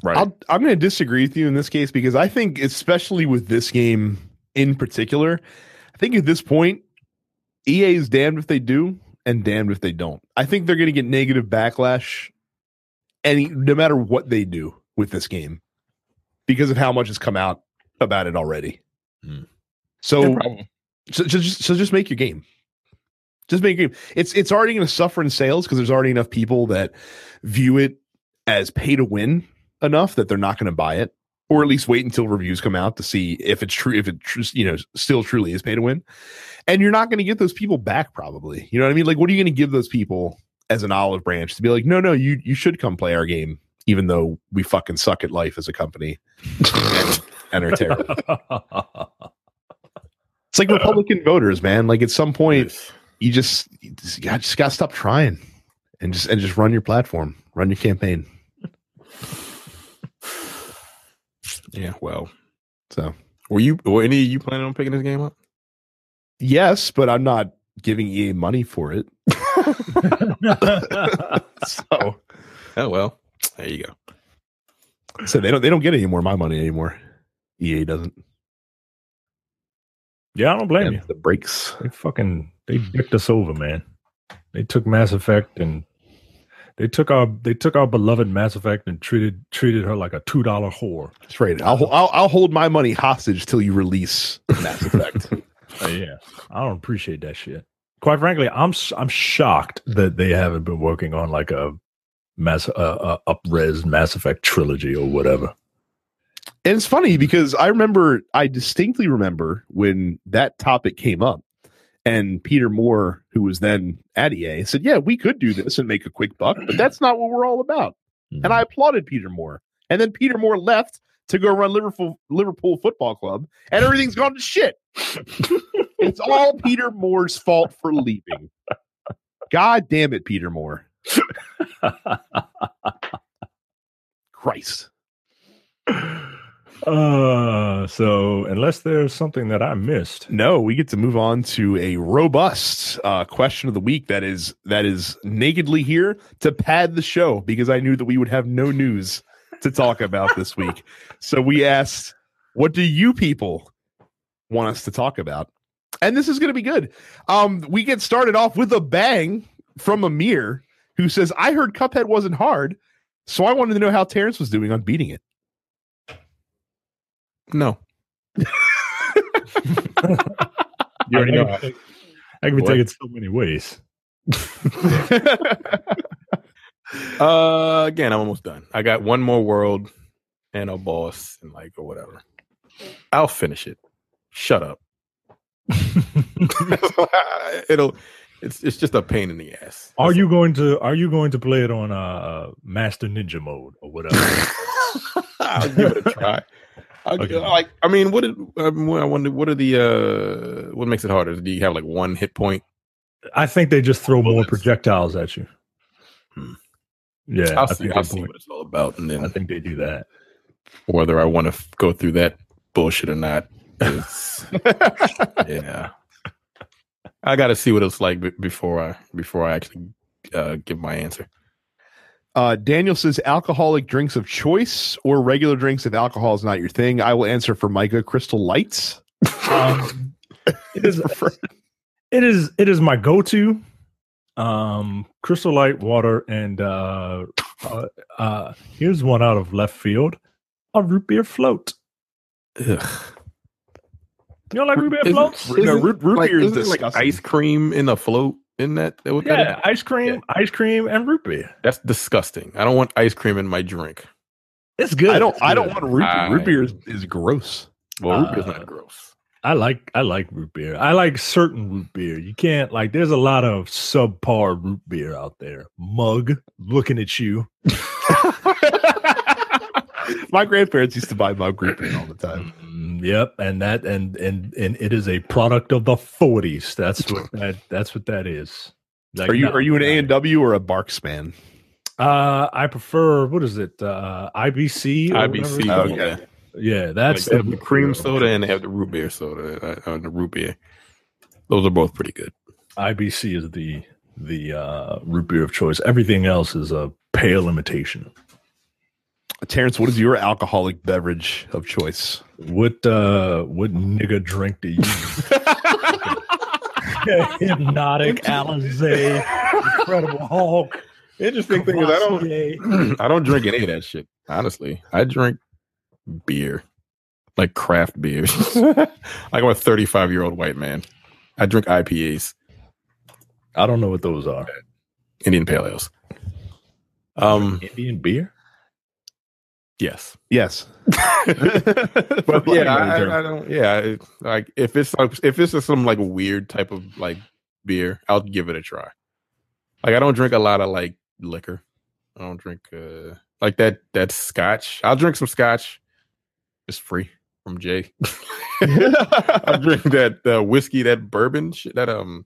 Right. I'll, I'm going to disagree with you in this case because I think, especially with this game in particular, I think at this point, EA is damned if they do and damned if they don't. I think they're going to get negative backlash, any no matter what they do with this game, because of how much has come out about it already. Hmm. So, problem. so, so just so just make your game. Just make your game. It's it's already going to suffer in sales because there's already enough people that view it as pay to win enough that they're not going to buy it, or at least wait until reviews come out to see if it's true, if it tr- you know still truly is pay to win. And you're not going to get those people back, probably. You know what I mean? Like, what are you going to give those people as an olive branch to be like, no, no, you you should come play our game, even though we fucking suck at life as a company and, and are terrible. It's like Republican voters, man. Like at some point, you just you just, you just got to stop trying and just and just run your platform, run your campaign. Yeah. Well, So were you? Were any of you planning on picking this game up? yes, but I'm not giving EA money for it. so Oh well. There you go. so they don't they don't get any more of my money anymore. EA doesn't. yeah i don't blame you the breaks. They fucking they hmm. dicked us over, man. They took Mass Effect and they took our they took our beloved Mass Effect and treated treated her like a two dollar whore. That's right. I'll, I'll I'll hold my money hostage till you release Mass Effect. Uh, yeah, I don't appreciate that shit. Quite frankly, I'm I'm shocked that they haven't been working on like a mass uh, uh, upres Mass Effect trilogy or whatever. And it's funny because I remember, I distinctly remember when that topic came up, and Peter Moore, who was then at EA, said, "Yeah, we could do this and make a quick buck, but that's not what we're all about." And I applauded Peter Moore. And then Peter Moore left to go run Liverpool Liverpool Football Club, and everything's gone to shit. it's all Peter Moore's fault for leaving. God damn it, Peter Moore. Christ. Uh, so unless there's something that I missed, No, we get to move on to a robust uh, question of the week that is that is nakedly here to pad the show because I knew that we would have no news to talk about this week. So we asked, "What do you people want us to talk about?" And this is going to be good. Um, we get started off with a bang from Amir, who says, "I heard Cuphead wasn't hard, so I wanted to know how Terrence was doing on beating it." No. you already know I, how- can take- I can What? take it so many ways. Uh, again, I'm almost done. I got one more world and a boss and like or whatever. I'll finish it. Shut up. It'll. It's it's just a pain in the ass. Are That's you going to Are you going to play it on uh Master Ninja mode or whatever? I'll give it a try. Okay. Like, I mean, what? Did, um, I wonder. What are the? uh What makes it harder? Do you have like one hit point? I think they just throw more projectiles at you. Yeah, I'll I see. think, I'll see what it's all about, and then I think they do that. whether I want to f- go through that bullshit or not. is- yeah, I got to see what it's like b- before I before I actually uh, give my answer. Uh, Daniel says alcoholic drinks of choice or regular drinks if alcohol is not your thing. I will answer for Micah Crystal Lights. Um, it is it is it is my go-to um crystal light water and uh uh, uh here's one out of left field a root beer float Ugh. you don't like root beer Isn't- floats isn't- root- root like, beer is isn't like ice cream in a float. Isn't that what yeah is? ice cream Yeah. ice cream and root beer That's disgusting. I don't want ice cream in my drink. it's good I don't. It's I don't want root beer. I- root beer is, is gross. Well, root beer's Uh, not gross. I like I like root beer. I like certain root beer. You can't like. There's a lot of subpar root beer out there. Mug looking at you. My grandparents used to buy mug root beer all the time. Mm, yep, and that and and and it is a product of the 40s. That's what that that's what that is. Like, Are you no, are you an. A and W or a Barq's man? Uh, I prefer what is it? Uh, IBC. or IBC. whatever? Okay. Yeah. That's Like, the cream soda and they have the root beer soda uh, uh, the root beer. Those are both pretty good. IBC is the the uh, root beer of choice. Everything else is a pale imitation. Terrence, what is your alcoholic beverage of choice? What uh what nigga drink do you? Hpnotiq Alizé, Incredible Hulk. Interesting thing is, I don't, I don't drink any of that shit. Honestly, I drink beer, like craft beers. like I'm a 35 year old white man. I drink IPAs, I don't know what those are. Indian Pale Ales. Um, Indian beer? yes, Yes, but yeah, I, I, don't. Yeah, it, like if it's like, if it's some like weird type of like beer, I'll give it a try. Like I don't drink a lot of like liquor. I don't drink uh like that. That scotch. I'll drink some scotch. It's free from Jay. I drink that uh, whiskey, that bourbon, shit, that um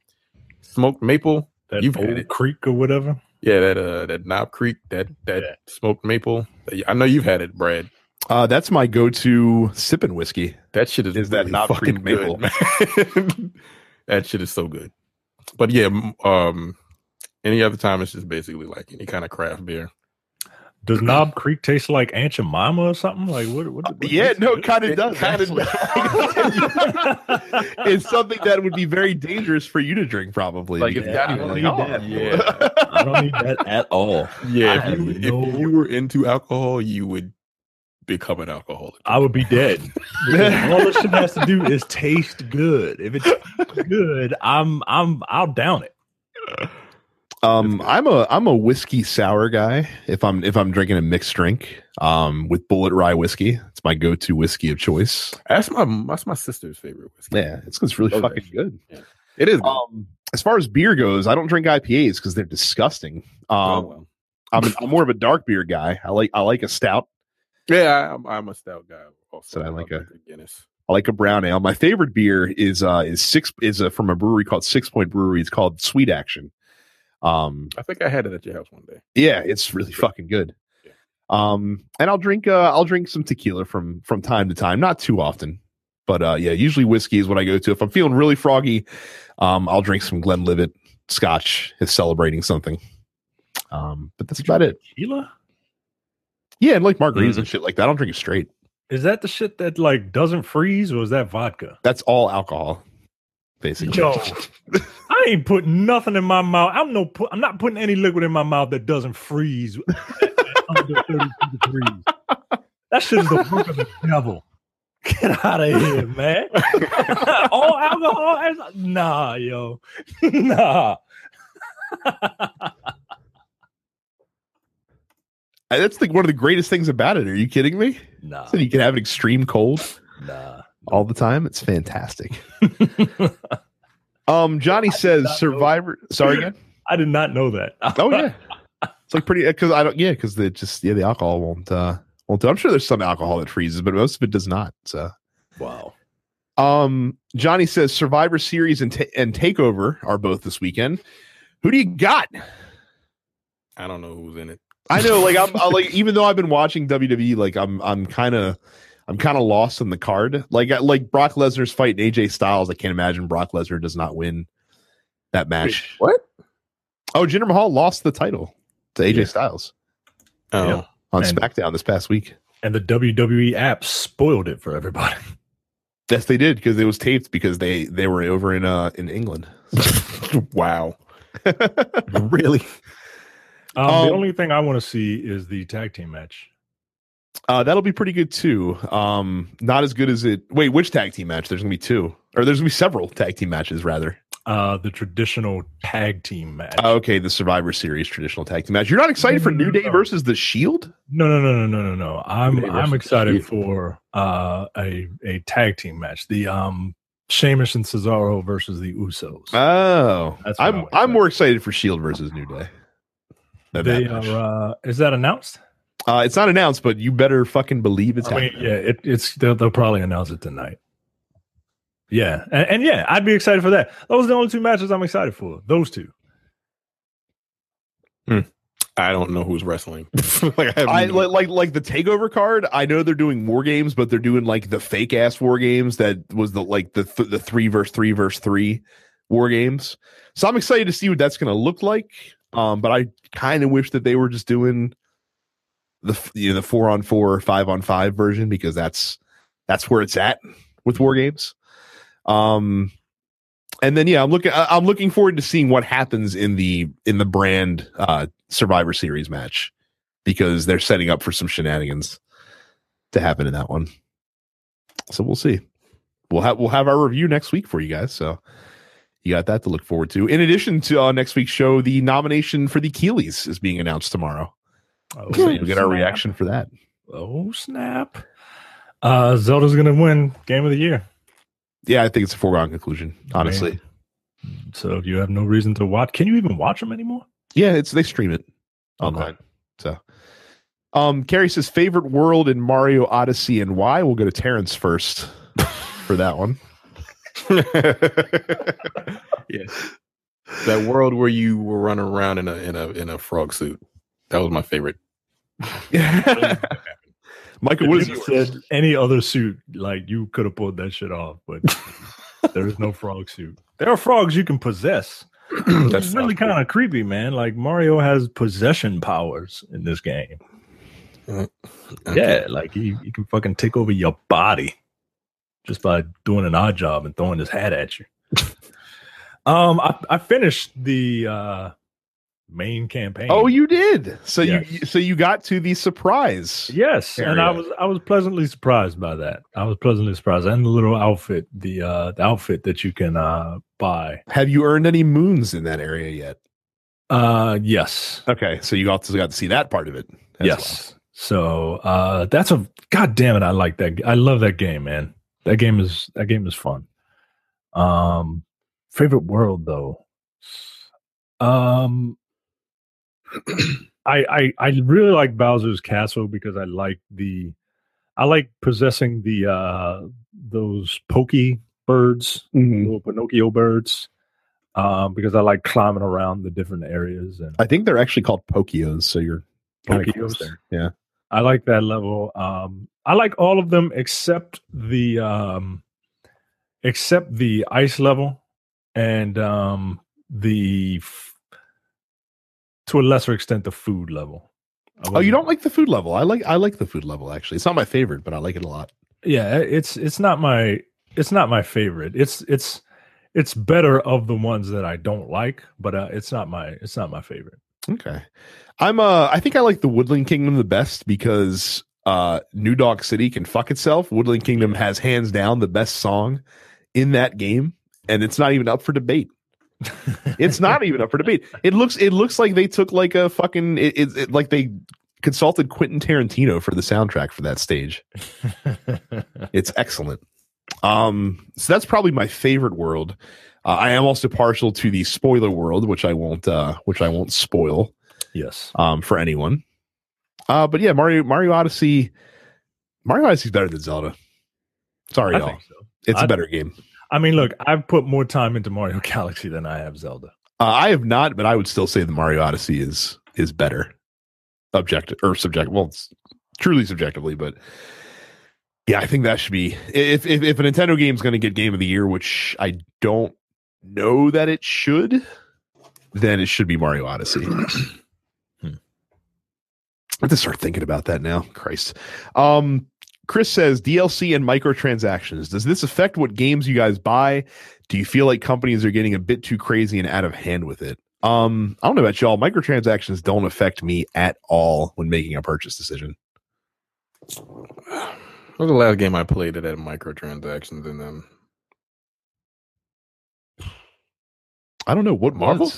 smoked maple. That You've old had it. creek or whatever? Yeah, that uh that Knob Creek, that that Yeah. smoked maple. I know you've had it, Brad. uh, that's my go-to sipping whiskey. That shit is, Is that really Knob fucking Creek maple? good, that shit is so good. But yeah, um, any other time it's just basically like any kind of craft beer. Does Knob Creek taste like Aunt Jemima or something? Like what? what, what yeah, no, it kind of It does. kinda actually. it's something that would be very dangerous for you to drink, probably. Like because it's Yeah, got I don't like, need oh. that. Yeah. I don't need that at all. Yeah, if have you, if you were into alcohol, you would become an alcoholic. I would be dead. Because all this shit has to do is taste good. If it's good, I'm I'm I'll down it. Um, I'm a I'm a whiskey sour guy. If I'm if I'm drinking a mixed drink, um, with Bulleit rye whiskey, it's my go-to whiskey of choice. That's my that's my sister's favorite whiskey. Yeah, it's it's really that fucking good. It is. Good. Um, as far as beer goes, I don't drink IPAs because they're disgusting. Oh, Um, well. I'm I'm more of a dark beer guy. I like I like a stout. Yeah, I'm, I'm a stout guy. Also, So I like I'll a- Guinness. I like a brown ale. My favorite beer is uh is six is uh, from a brewery called Six Point Brewery. It's called Sweet Action. Um, I think I had it at your house one day. yeah, it's really fucking good. Yeah. Um, and I'll drink uh, I'll drink some tequila from from time to time, not too often, but uh, yeah, usually whiskey is what I go to. If I'm feeling really froggy, um, I'll drink some Glenlivet Scotch. Is celebrating something. Um, but that's about it. Tequila? Yeah, and like margaritas and shit like that. I don't drink it straight. Is that the shit that like doesn't freeze, or is that vodka? That's all alcohol, basically. Yo, I ain't putting nothing in my mouth. I'm no. Put, I'm not putting any liquid in my mouth that doesn't freeze under 32 degrees. That shit is the work of the devil. Get out of here, man. all alcohol? is- Nah, yo, nah. That's like one of the greatest things about it. Are you kidding me? nah, So you can have an extreme cold nah. All the time. It's fantastic. Um, Johnny says. Survivor. Sorry again. I did not know that. Oh yeah, it's like pretty because I don't. Yeah, because the just yeah the alcohol won't uh won't. Do. I'm sure there's some alcohol that freezes, but most of it does not. So. wow. Um, Johnny says Survivor Series and ta- and Takeover are both this weekend. Who do you got? I don't know who's in it. I know, like I'm I, like even though I've been watching WWE, like I'm I'm kind of I'm kind of lost in the card. Like like Brock Lesnar's fight and AJ Styles. I can't imagine Brock Lesnar does not win that match. What? Oh, Jinder Mahal lost the title to AJ Yeah. Styles Oh, Yeah. on And- SmackDown this past week. And the WWE app spoiled it for everybody. Yes, they did because it was taped because they they were over in uh in England. wow. really? Um, Um, the only thing I want to see is the tag team match. Uh, that'll be pretty good too. Um, not as good as it. Wait, which tag team match? There's gonna be two, or there's gonna be several tag team matches rather. Uh, the traditional tag team match. Uh, okay, the Survivor Series traditional tag team match. You're not excited for New Day No. versus the Shield? No, no, no, no, no, no, no. I'm I'm excited for uh a a tag team match. The um Sheamus and Cesaro versus the Usos. Oh, That's I'm I'm I'm more excited for Shield versus New Day. than they that match. are. Uh, is that announced? Uh, it's not announced, but you better fucking believe it's I mean, happening. yeah, it, it's they'll, they'll probably announce it tonight. Yeah, and, and yeah, I'd be excited for that. Those are the only two matches I'm excited for. Those two. I don't know who's wrestling. like, I, I like, like like the takeover card. I know they're doing war games, but they're doing like the fake ass war games that was the like the th- the three verse three verse three war games. So I'm excited to see what that's going to look like. Um, but I kind of wish that they were just doing the you know the four on four or five on five version because that's that's where it's at with war games. Um, and then yeah, I'm looking I'm looking forward to seeing what happens in the in the brand uh Survivor Series match because they're setting up for some shenanigans to happen in that one. So we'll see. We'll have we'll have our review next week for you guys. So you got that to look forward to. In addition to uh, next week's show, the nomination for the Keighleys is being announced tomorrow. Oh, So you'll get our reaction for that. Oh snap! Uh, Zelda's gonna win Game of the Year. Yeah, I think it's a foregone conclusion. Honestly, So do you have no reason to watch. Can you even watch them anymore? yeah, it's they stream it online. So, um, Carrie says favorite world in Mario Odyssey and why. We'll go to Terrence first for that one. yeah. That world where you were running around in a in a in a frog suit. That was my favorite. Michael, what is If you said any other suit, like you could have pulled that shit off, but there is no frog suit. There are frogs you can possess. That's really kind of creepy, man. Like Mario has possession powers in this game. Yeah, like he, he can fucking take over your body just by doing an odd job and throwing his hat at you. um, I, I finished the uh main campaign. Oh, you did. So Yes. you so you got to the surprise. yes, and I was I was pleasantly surprised by that. I was pleasantly surprised, and the little outfit, the uh the outfit that you can uh buy. Have you earned any moons in that area yet? Uh, yes, Okay, so you also got to see that part of it. yes. So uh, that's a god damn it. I like that. I love that game, man. That game is that game is fun. Um, favorite world though. Um, I I I really like Bowser's Castle because I like the I like possessing the uh those pokey birds. Mhm. little Pinocchio birds. Um, because I like climbing around the different areas and I think they're actually called Pokios. So you're Pokios? there. Yeah. I like that level. Um, I like all of them except the um, except the ice level and um, the to a lesser extent the food level. Oh, you don't like the food level? I like I like the food level actually. It's not my favorite, but I like it a lot. Yeah, it's it's not my it's not my favorite. It's it's it's better of the ones that I don't like, but uh, it's not my it's not my favorite. Okay. I'm uh I think I like the Woodland Kingdom the best because uh New Donk City can fuck itself. Woodland Kingdom has hands down the best song in that game and it's not even up for debate. It's not even up for debate. It looks it looks like they took like a fucking it, it, it- like they consulted Quentin Tarantino for the soundtrack for that stage. It's excellent. Um, so that's probably my favorite world. Uh, I am also partial to the spoiler world, which I won't, uh, which I won't spoil yes. um, for anyone. Uh, but yeah, Mario Mario Odyssey, Mario Odyssey is better than Zelda. Sorry, I y'all. so. It's I- a better game. I mean, look, I've put more time into Mario Galaxy than I have Zelda. Uh, I have not, but I would still say the Mario Odyssey is is better, objective or subjective. Well, it's truly subjectively, but yeah, I think that should be if if, if a Nintendo game is going to get Game of the Year, which I don't know that it should, then it should be Mario Odyssey. Hmm. I have to start thinking about that now. Christ. Um, Chris says DLC and microtransactions. Does this affect what games you guys buy? Do you feel like companies are getting a bit too crazy and out of hand with it? Um, I don't know about y'all. Microtransactions don't affect me at all when making a purchase decision. What was the last game I played that had microtransactions in them? I don't know what Marvel?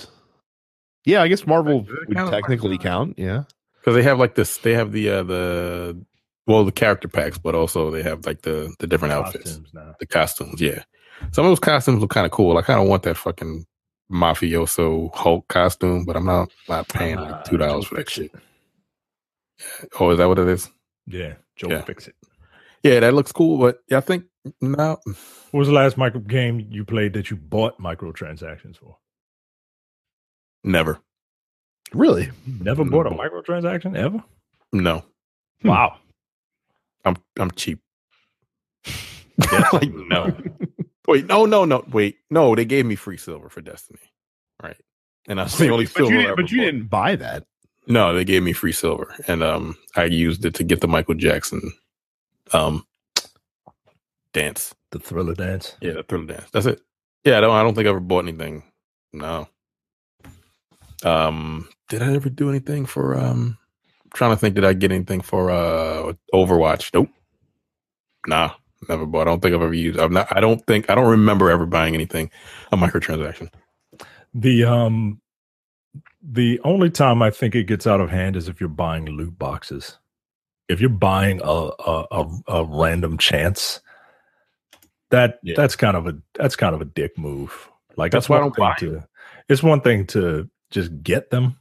Yeah, I guess Marvel would technically count. Yeah. Because they have like this, they have the uh the well the character packs, but also they have like the the different outfits, Costumes now. the costumes. Yeah, some of those costumes look kind of cool. I kind of want that fucking mafioso Hulk costume, but I'm not not paying Uh, like two dollars for that shit. It. Oh, is that what it is? Yeah, Joe Yeah. fix it. Yeah, that looks cool, but yeah, I think no. What was the last micro game you played that you bought microtransactions for? Never. Really? You never bought a microtransaction ever? No. Wow. I'm I'm cheap. like no. Wait, no, no, no. Wait, no. They gave me free silver for Destiny, right? And that's the only but silver. you, I didn't, but you bought. didn't buy that. No, they gave me free silver, and um, I used it to get the Michael Jackson, um, dance. The thriller dance. Yeah, the thriller dance. That's it. Yeah, I don't. I don't think I ever bought anything. No. Um, did I ever do anything for um? Trying to think. Did I get anything for uh Overwatch? Nope. Nah, never bought. I don't think I've ever used. I'm not. I don't think. I don't remember ever buying anything a microtransaction. The um the only time I think it gets out of hand is if you're buying loot boxes. If you're buying a a, a, a random chance, that Yeah. that's kind of a that's kind of a dick move. Like That's it's why I one don't thing buy to it's one thing to just get them,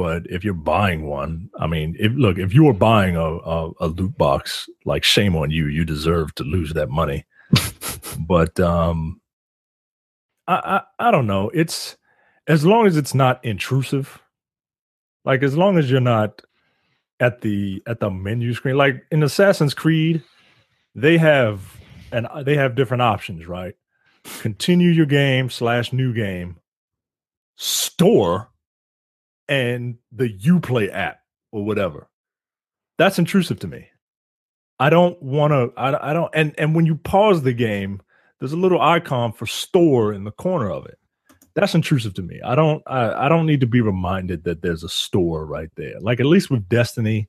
but if you're buying one, I mean, if look, if you were buying a, a, a loot box, like shame on you, you deserve to lose that money. but um I, I I don't know. It's as long as it's not intrusive. Like as long as you're not at the at the menu screen. Like in Assassin's Creed, they have and they have different options, right? Continue your game slash new game, store, and the Uplay app or whatever. That's intrusive to me. I don't want to. I, I don't. And and when you pause the game, there's a little icon for store in the corner of it. That's intrusive to me. I don't. I, I don't need to be reminded that there's a store right there. Like at least with Destiny,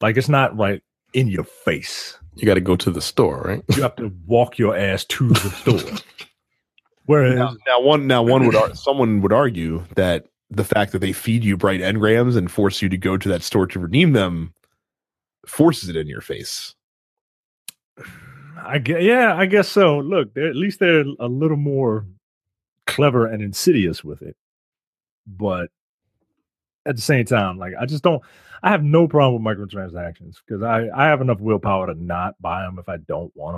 like it's not right in your face. You got to go to the store, right? You have to walk your ass to the store. Whereas, Now, now one now one would ar- someone would argue that the fact that they feed you bright engrams and force you to go to that store to redeem them forces it in your face. I guess, yeah, I guess so. Look, at least they're a little more clever and insidious with it. But at the same time, like I just don't. I have no problem with microtransactions because I I have enough willpower to not buy them if I don't want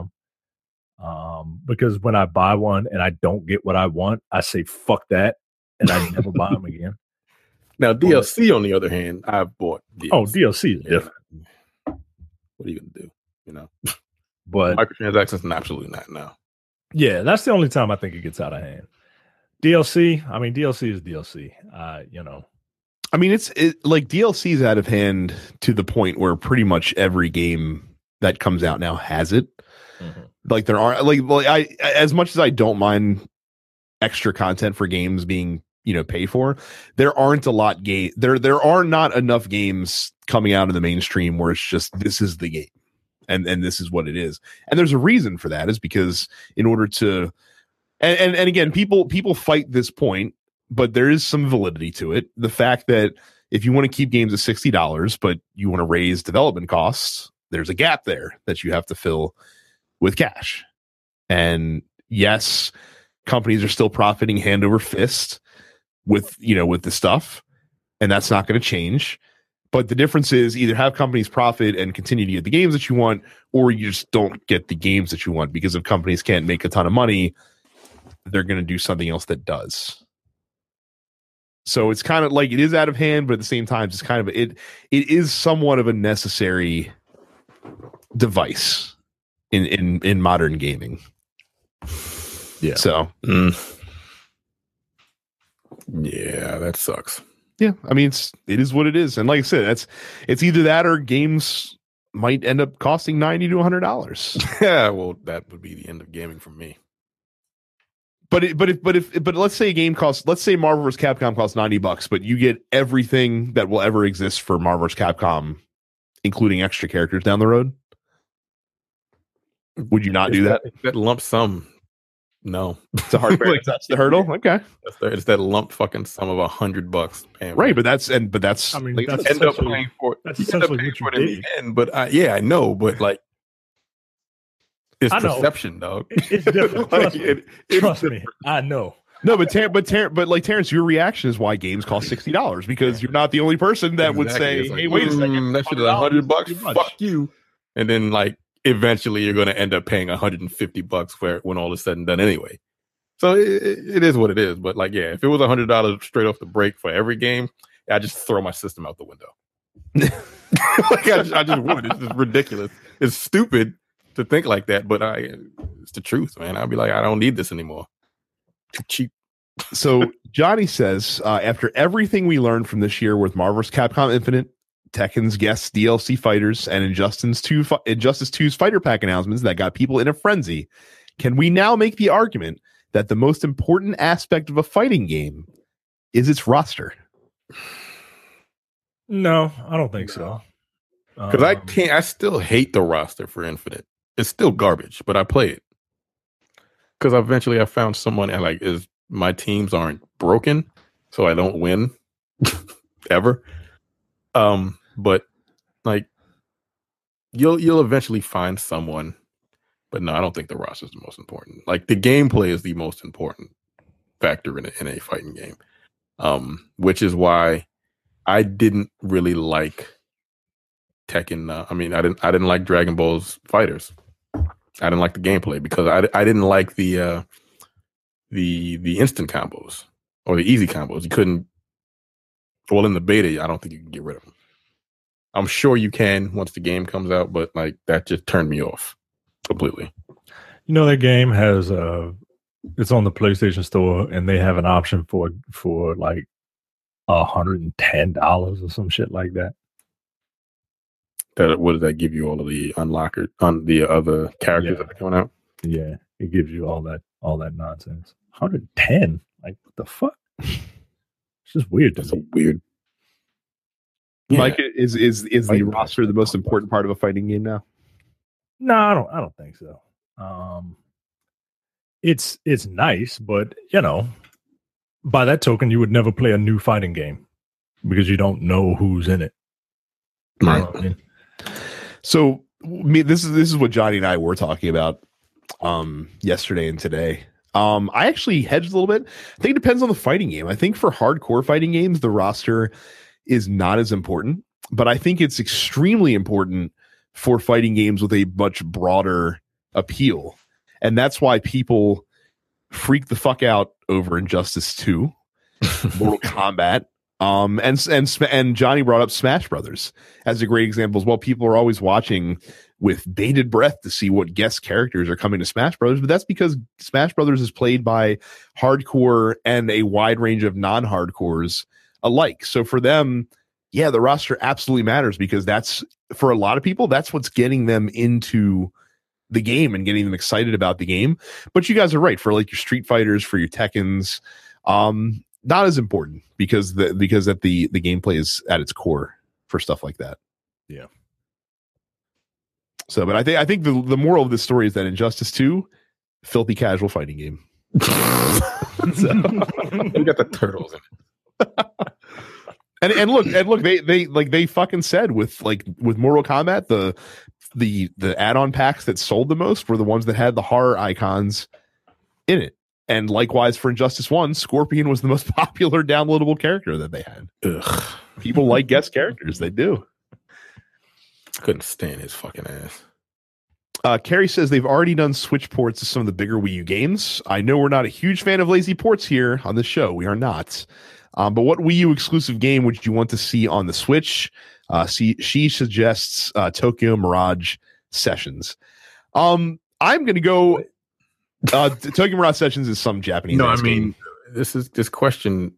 them. Um, because when I buy one and I don't get what I want, I say fuck that, and I never buy them again. Now DLC, on the other hand, I've bought. DLC. Oh, DLC is Yeah. what are you gonna do? You know, But microtransactions, absolutely not. No. yeah, that's the only time I think it gets out of hand. DLC, I mean, DLC is DLC. Uh, you know, I mean, it's it, like DLC's out of hand to the point where pretty much every game that comes out now has it. Like there are like, like I as much as I don't mind extra content for games being you know pay for, there aren't a lot game there there are not enough games coming out in the mainstream where it's just this is the game and and this is what it is. And there's a reason for that is because in order to and, and and again people people fight this point but there is some validity to it. The fact that if you want to keep games at sixty dollars, but you want to raise development costs, there's a gap there that you have to fill with cash. And yes, companies are still profiting hand over fist with you know with the stuff, and that's not going to change. But the difference is either have companies profit and continue to get the games that you want, or you just don't get the games that you want because if companies can't make a ton of money, they're going to do something else that does. So it's kind of like it is out of hand, but at the same time, it's kind of it. It is somewhat of a necessary device in in in modern gaming. Yeah. So Mm. Yeah, that sucks. yeah, I mean it's it is what it is, and like I said, that's it's either that or games might end up costing ninety to hundred dollars. Yeah, well, that would be the end of gaming for me. But it, but if but if but let's say a game costs let's say Marvel vs. Capcom costs ninety bucks, but you get everything that will ever exist for Marvel vs. Capcom, including extra characters down the road. Would you not do that? That lump sum. No, It's a hard Like, that's the hurdle. Okay, That's the- it's that lump fucking sum of a hundred bucks. paying right, it. but that's and but that's I mean, like, that's- end up essentially- paying for it. that's You end up essentially paying what you for it in the end. But I, yeah, I know. But like, it's I know. perception, dog. It- it's different. Like, Trust me. it- it's trust me. I know. no, but Ter- but Ter- but like Terrence, your reaction is why games cost sixty dollars because you're not the only person that would say, like, "Hey, wait a second, "Mm, that shit is a $100 hundred bucks. Fuck you. And then like eventually you're going to end up paying 150 bucks for it when all is said and done anyway. So it, it- is what it is. But like, yeah, if it was a hundred dollars straight off the break for every game, I just throw my system out the window. like I, just- I just would. It's just ridiculous. It's stupid to think like that, but I, it's the truth, man. I'd be like, I don't need this anymore. Cheap. so Johnny says uh, after everything we learned from this year with Marvel's Capcom Infinite, Tekken's guest DLC fighters, and Injustice 2 Injustice 2's fighter pack announcements that got people in a frenzy, can we now make the argument that the most important aspect of a fighting game is its roster? No, I don't think so. Because I Um, can't. I still hate the roster for Infinite. It's still garbage, but I play it because eventually I found someone and like is my teams aren't broken, so I don't win ever. Um, but like you'll you'll eventually find someone. But no, I don't think the roster is the most important. Like the gameplay is the most important factor in a, in a fighting game. Um, which is why I didn't really like Tekken. Uh, I mean, I didn't. I didn't like Dragon Ball FighterZ. I didn't like the gameplay because I, I didn't like the uh, the the instant combos or the easy combos. You couldn't. Well, in the beta, I don't think you can get rid of them. I'm sure you can once the game comes out, but like that just turned me off completely. You know that game has uh it's on the PlayStation Store and they have an option for for like a hundred and ten dollars or some shit like that. That what does that give you? All of the unlocker on the other characters Yeah. that are coming out. Yeah, it gives you all that all that nonsense. Hundred ten, like what the fuck? It's just weird That's so me. Mike, is is is the roster the most important part of a fighting game now? No, I don't. I don't think so. Um, it's it's nice, but you know, by that token, you would never play a new fighting game because you don't know who's in it. Know I mean? So me, this is this is what Johnny and I were talking about um yesterday and today. Um, I actually hedged a little bit. I think it depends on the fighting game. I think for hardcore fighting games, the roster is not as important, but I think it's extremely important for fighting games with a much broader appeal. And that's why people freak the fuck out over Injustice 2, Mortal Kombat, Um, and and and Johnny brought up Smash Brothers as a great example as well. People are always watching with bated breath to see what guest characters are coming to Smash Brothers, but that's because Smash Brothers is played by hardcore and a wide range of non-hardcores alike. So for them, yeah, the roster absolutely matters because that's for a lot of people, that's what's getting them into the game and getting them excited about the game. But you guys are right for like your Street Fighters, for your Tekkens, um, not as important because the because that the the gameplay is at its core for stuff like that. Yeah. So, but I think I think the the moral of this story is that Injustice Two, filthy casual fighting game. so, we got the turtles in it. and and look and look they they like they fucking said with like with Mortal Kombat the the the add-on packs that sold the most were the ones that had the horror icons in it. And likewise for Injustice One, Scorpion was the most popular downloadable character that they had. Ugh. People like guest characters, they do. Couldn't stand his fucking ass. Uh, Carrie says they've already done Switch ports to some of the bigger Wii U games. I know we're not a huge fan of lazy ports here on the show. We are not. Um, but what Wii U exclusive game would you want to see on the Switch? Uh, see, she suggests uh, Tokyo Mirage Sessions. Um, I'm going to go. Uh, Tokyo Mirage Sessions is some Japanese. No, I mean game. this is this question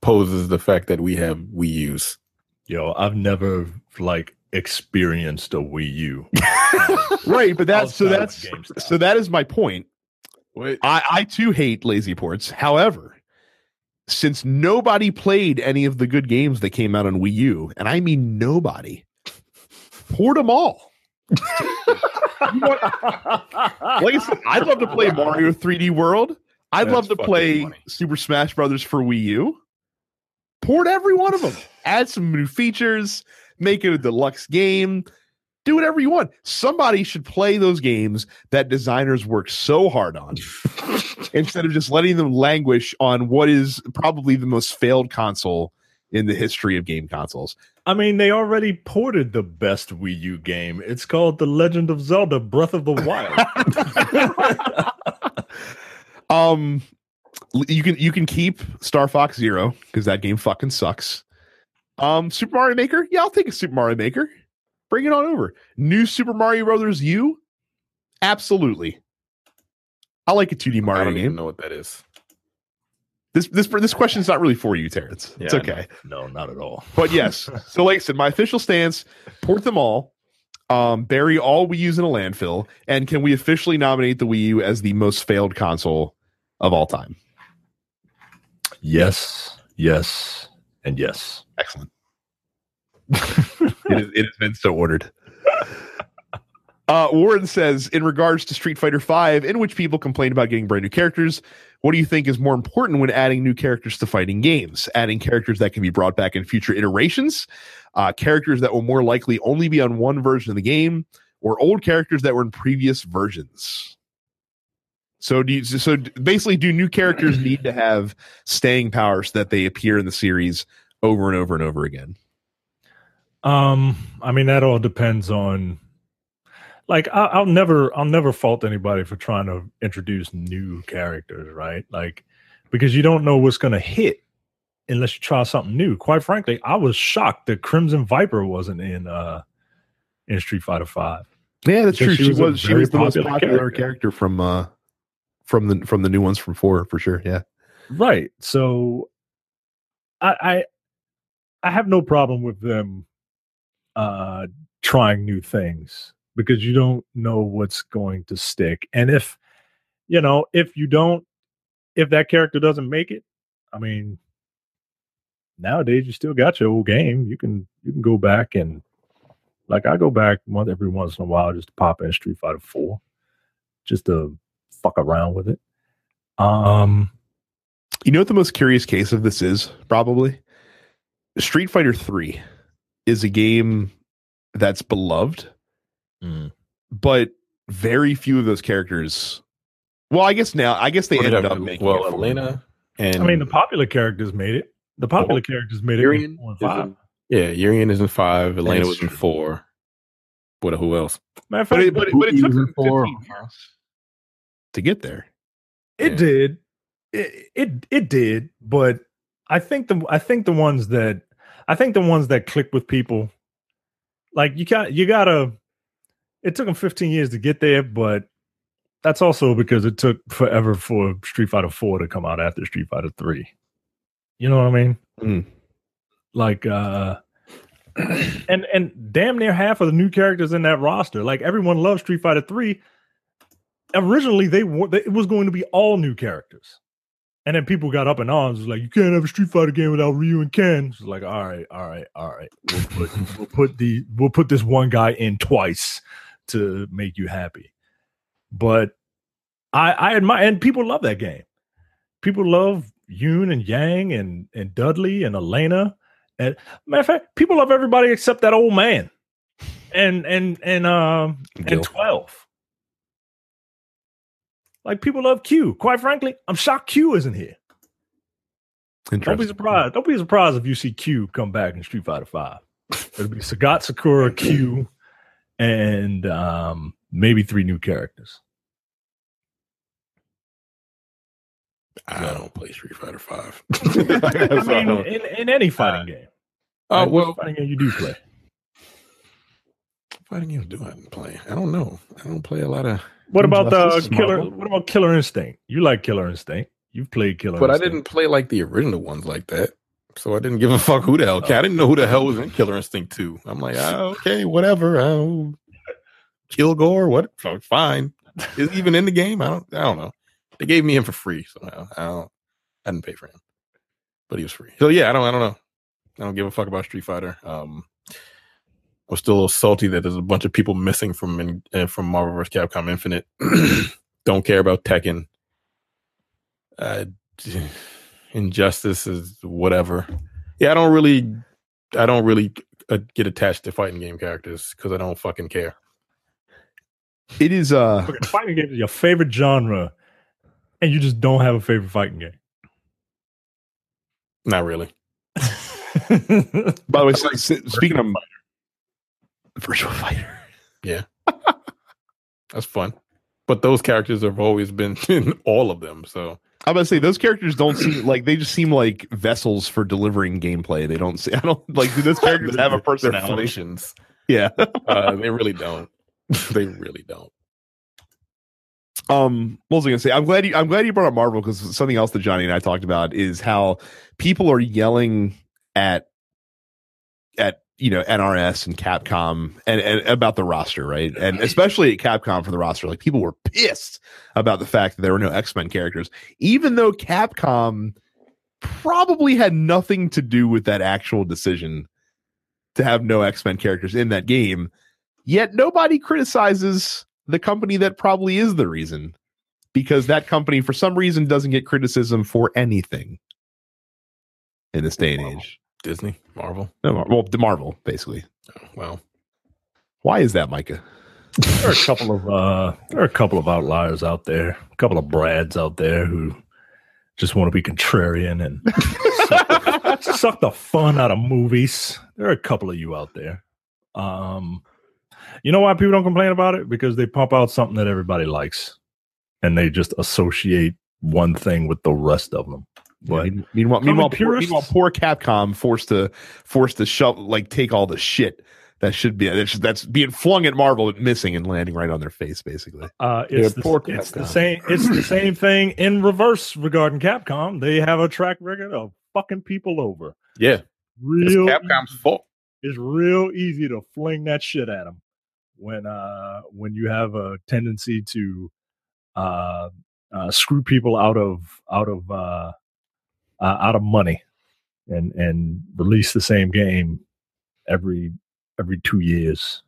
poses the fact that we have Wii U's. Yo, I've never like experienced a Wii U. right, but that's so that's GameStop. so that is my point. Wait, I, I too hate lazy ports. However, since nobody played any of the good games that came out on Wii U, and I mean nobody, port them all. Want- like I said, I'd love to play Mario 3D World. I'd That's love to play funny. Super Smash Brothers for Wii U. Port every one of them. Add some new features. Make it a deluxe game. Do whatever you want. Somebody should play those games that designers work so hard on instead of just letting them languish on what is probably the most failed console in the history of game consoles. I mean, they already ported the best Wii U game. It's called The Legend of Zelda: Breath of the Wild. Um, you can you can keep Star Fox Zero because that game fucking sucks. Um, Super Mario Maker, yeah, I'll take a Super Mario Maker. Bring it on over. New Super Mario Brothers U, absolutely. I like a 2D Mario I don't even game. know what that is. This this this question's not really for you, Terrence. it's okay. no, not at all. But yes, so like I said, my official stance: port them all, um, bury all Wii Us in a landfill, and can we officially nominate the Wii U as the most failed console of all time? Yes, yes, and yes. Excellent. it, is, it has been so ordered. Uh, Warren says, in regards to Street Fighter V, in which people complain about getting brand new characters, what do you think is more important when adding new characters to fighting games? Adding characters that can be brought back in future iterations, uh, characters that will more likely only be on one version of the game, or old characters that were in previous versions? So, do you, so basically, do new characters need to have staying power so that they appear in the series over and over and over again? Um, I mean, that all depends on. Like, I, I'll never, I'll never fault anybody for trying to introduce new characters, right? Like, because you don't know what's going to hit unless you try something new. Quite frankly, I was shocked that Crimson Viper wasn't in uh in Street Fighter Five. Yeah, that's true. she She was a was she was the most popular popular character. character. from uh from the from the new ones from four for sure. Yeah. Right. So I I I have no problem with them uh trying new things because you don't know what's going to stick. And if you know, if you don't if that character doesn't make it, I mean nowadays you still got your old game. You can you can go back and like I go back one every once in a while just to pop in Street Fighter 4 just to fuck around with it. Um You know what the most curious case of this is? Probably Street Fighter Three is a game that's beloved, Mm. but very few of those characters. Well, I guess now I guess they What did ended I- up making well, it for- Elena and I mean, the popular characters made it. The popular characters made it. in Urien four and five. in- yeah, Urien is in five. Elena That's was in four. What? Who else? Matter of But fact, it, but, it, but it took Even them for- 15 years to get there. it Yeah. did. It, it it did, but I think the I think the ones that I think the ones that click with people, like you got you gotta. It took them 15 years to get there, but that's also because it took forever for Street Fighter 4 to come out after Street Fighter 3. You know what I mean? Mm. Like uh and and damn near half of the new characters in that roster. Like everyone loves Street Fighter 3. Originally they were it was going to be all new characters. And then people got up in arms, was like, you can't have a Street Fighter game without Ryu and Ken. It's like, all right, all right, all right. We'll put we'll put the we'll put this one guy in twice to make you happy. But I I admire and people love that game. People love Yun and Yang and and Dudley and Elena. And matter of fact, people love everybody except that old man. And and and um Gill. and 12. Like people love Q. Quite frankly, I'm shocked Q isn't here. Don't be surprised. Don't be surprised if you see Q come back in Street Fighter Five. It'll be Sagat Sakura Q and um maybe three new characters. I don't play Street Fighter Five. I mean, in, in any fighting game. Oh what well, fighting game you do play. Fighting games do I play? I don't know. I don't play a lot of. What about the Justice, killer? Marvel. What about Killer Instinct? You like Killer Instinct? You've played Killer, But I didn't play like the original ones like that. So I didn't give a fuck who the hell. I didn't know who the hell was in Killer Instinct 2. I'm like, ah, okay, whatever. Oh, Kilgore, what? f- Fine. Is he even in the game? I don't. I don't know. They gave me him for free somehow. I don't. I didn't pay for him, but he was free. So yeah, I don't. I don't know. I don't give a fuck about Street Fighter. Um, I was still a little salty that there's a bunch of people missing from in, uh, from Marvel vs. Capcom Infinite. don't care about Tekken. Uh, Injustice is whatever. Yeah, I don't really, I don't really uh, get attached to fighting game characters because I don't fucking care. It is uh Okay, fighting game is your favorite genre, and you just don't have a favorite fighting game. Not really. by the way, s- s- speaking of Virtua fighter. Yeah. That's fun. But those characters have always been in all of them. So I'm gonna say those characters don't seem like they just seem like vessels for delivering gameplay. They don't see I don't like do those characters have a personality? Yeah. Uh, they really don't. they really don't. Um, what was I gonna say? I'm glad you I'm glad you brought up Marvel because something else that Johnny and I talked about is how people are yelling at at you know NRS and Capcom and, and about the roster, right? And especially at Capcom for the roster. Like people were pissed about the fact that there were no X-Men characters, even though Capcom probably had nothing to do with that actual decision to have no X-Men characters in that game. Yet nobody criticizes the company that probably is the reason because that company for some reason doesn't get criticism for anything in this day and age. Disney, Marvel. No, well, the Marvel basically. Oh, well, Why is that, Micah? there are a couple of uh, there are a couple of outliers out there, a couple of Brads out there who just want to be contrarian and suck, the, suck the fun out of movies. There are a couple of you out there. Um, you know why people don't complain about it? Because they pump out something that everybody likes, and they just associate one thing with the rest of them. But Yeah, meanwhile, meanwhile, poor, meanwhile, poor Capcom forced to forced to shove like take all the shit that should be that's, that's being flung at Marvel, but missing and landing right on their face, basically. Uh, Yeah, it's, the, poor it's the same. It's the same thing in reverse regarding Capcom. They have a track record of fucking people over. yeah, it's Real, Capcom's fault. it's real easy to fling that shit at them when uh when you have a tendency to uh, uh screw people out of out of uh, uh out of money and and release the same game every every two years.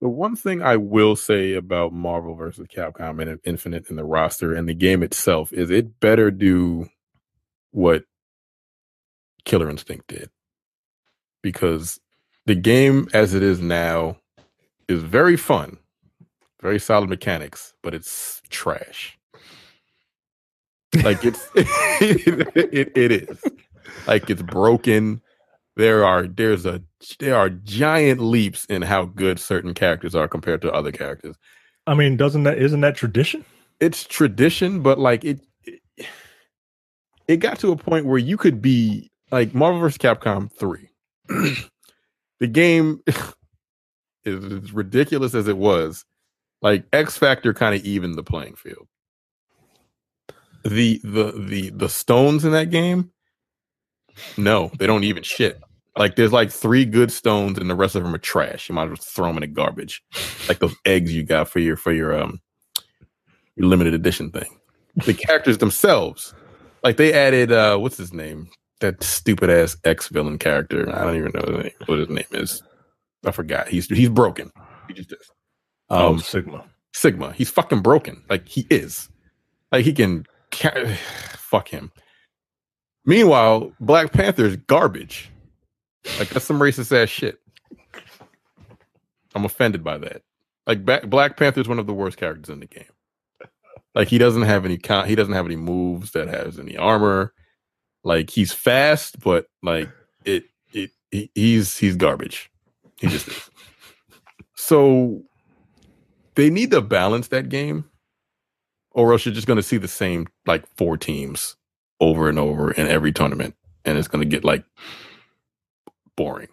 The one thing I will say about Marvel versus Capcom and Infinite and the roster and the game itself is it better do what Killer Instinct did. Because the game as it is now is very fun, very solid mechanics, but it's trash. Like it's it, it is. Like it's broken. There are there's a there are giant leaps in how good certain characters are compared to other characters. I mean, doesn't that isn't that tradition? It's tradition, but like it it, it got to a point where you could be like Marvel vs. Capcom 3. the game is as ridiculous as it was. Like X Factor kind of evened the playing field. The the the the stones in that game, no, they don't even shit. Like there's like three good stones and the rest of them are trash. You might as well throw them in the garbage. Like those eggs you got for your for your um your limited edition thing. The characters themselves, like they added uh what's his name? That stupid ass ex villain character. I don't even know what his name is. I forgot. He's he's broken. He just is. Oh, Um, Sigma. Sigma. He's fucking broken. Like he is. Like he can. Fuck him. Meanwhile, Black Panther is garbage. Like that's some racist ass shit. I'm offended by that. Like ba- Black Panther is one of the worst characters in the game. Like he doesn't have any count. He doesn't have any moves that has any armor. Like he's fast, but like it, it, he, he's he's garbage. He just is. So they need to balance that game, or else you're just going to see the same like four teams over and over in every tournament, and it's going to get like boring.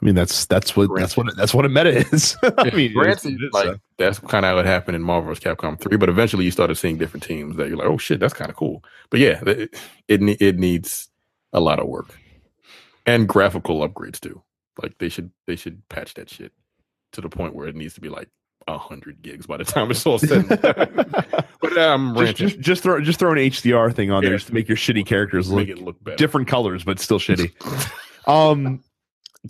I mean, that's that's what that's what that's what a meta is. I mean, Granted, it's- it's, like uh, that's kind of what happened in Marvel vs. Capcom three, but eventually you started seeing different teams that you're like, oh shit, that's kind of cool. But yeah, it it, it needs a lot of work and graphical upgrades too. Like they should they should patch that shit to the point where it needs to be like hundred gigs by the time it's all said. and but I'm just, ranting. just just throw just throw an HDR thing on there just to make your shitty characters look make it look better. different colors, but still shitty. um,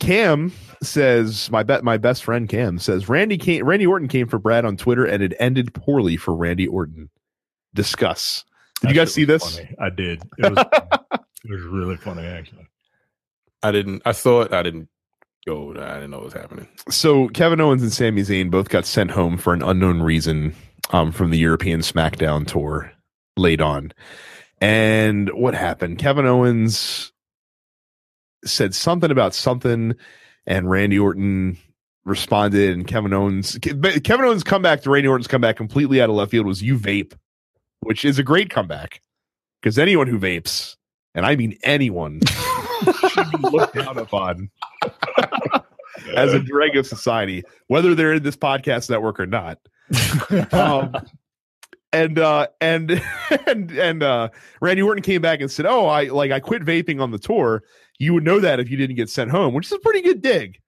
Cam says my bet my best friend Cam says Randy came Randy Orton came for Brad on Twitter and it ended poorly for Randy Orton. Discuss. Did you guys see this? funny. I did. It was it was really funny actually. I didn't. I saw it. I didn't go. I didn't know what was happening. So Kevin Owens and Sami Zayn both got sent home for an unknown reason um, from the European SmackDown tour late on. And what happened? Kevin Owens said something about something, and Randy Orton responded. And Kevin Owens, Kevin Owens' comeback to Randy Orton's comeback completely out of left field was "You vape," which is a great comeback because anyone who vapes, and I mean anyone, should be looked down upon as a dreg of society, whether they're in this podcast network or not. Um, and uh, and and and uh, Randy Orton came back and said, "Oh, I like I quit vaping on the tour. You would know that if you didn't get sent home," which is a pretty good dig.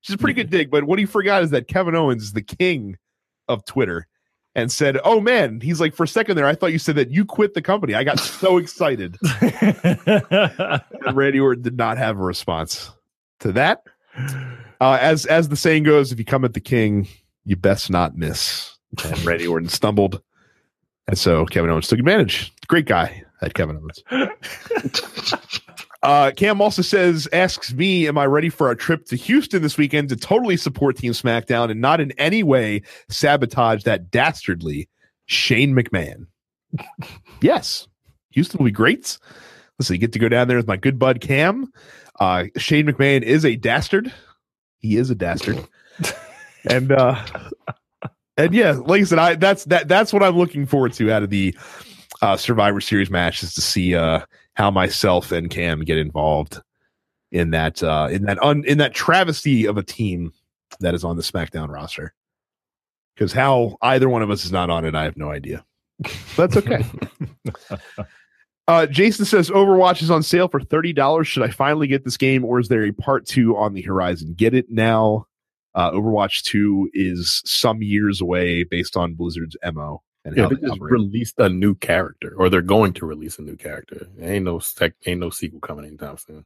Which is a pretty good dig. But what he forgot is that Kevin Owens is the king of Twitter. And said, "Oh man," he's like, for a second there, I thought you said that you quit the company. I got so excited. And Randy Orton did not have a response to that. Uh, as as the saying goes, if you come at the king, you best not miss. And Randy Orton stumbled, and so Kevin Owens took advantage. Great guy, that Kevin Owens. Uh, Cam also says, asks me, am I ready for a trip to Houston this weekend to totally support Team SmackDown and not in any way sabotage that dastardly Shane McMahon? yes, Houston will be great. Listen, you get to go down there with my good bud Cam. Uh, Shane McMahon is a dastard. He is a dastard. and uh and yeah, like I said, I that's that that's what I'm looking forward to out of the uh Survivor Series match is to see uh how myself and Cam get involved in that uh in that un, in that travesty of a team that is on the SmackDown roster. Because how either one of us is not on it, I have no idea. That's okay. Uh, Jason says Overwatch is on sale for thirty dollars. Should I finally get this game, or is there a part two on the horizon? Get it now. Uh, Overwatch two is some years away, based on Blizzard's mo and Yeah, they they just released a new character, or they're going to release a new character. Ain't no sec- ain't no sequel coming anytime soon.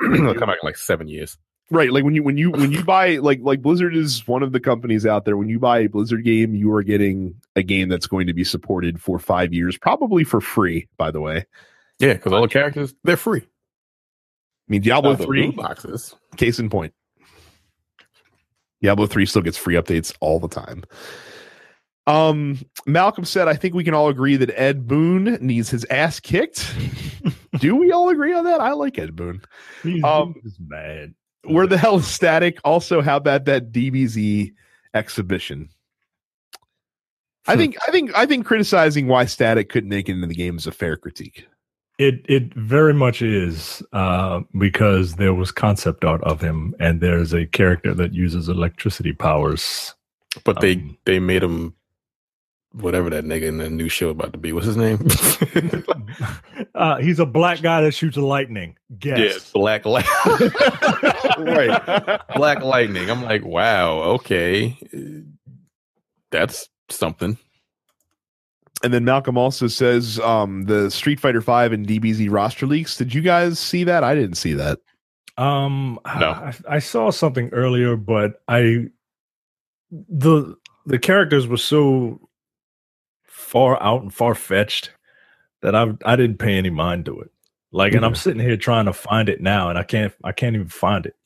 It'll come out in like seven years. right like when you when you when you buy like like blizzard is one of the companies out there when you buy a blizzard game you are getting a game that's going to be supported for five years probably for free by the way Yeah, because all the characters they're free. I mean diablo 3 boxes. case in point diablo 3 still gets free updates all the time um malcolm said i think we can all agree that ed boon needs his ass kicked do we all agree on that i like ed boon He's, Um, he's mad. where the hell is static also how about that dbz exhibition I think I think I think criticizing why Static couldn't make it into the game is a fair critique. It it very much is uh, because there was concept art of him, and there's a character that uses electricity powers. But they Um, they made him whatever that nigga in the new show about to be. What's his name? uh, he's a black guy that shoots lightning. yeah, Black Light. right, Black Lightning. I'm like, wow, okay, that's something. And then Malcolm also says um, the Street Fighter Five and DBZ roster leaks. Did you guys see that? I didn't see that. Um, No. I, I saw something earlier, but I the the characters were so far out and far fetched that I I didn't pay any mind to it. Like, and I'm sitting here trying to find it now, and I can't I can't even find it.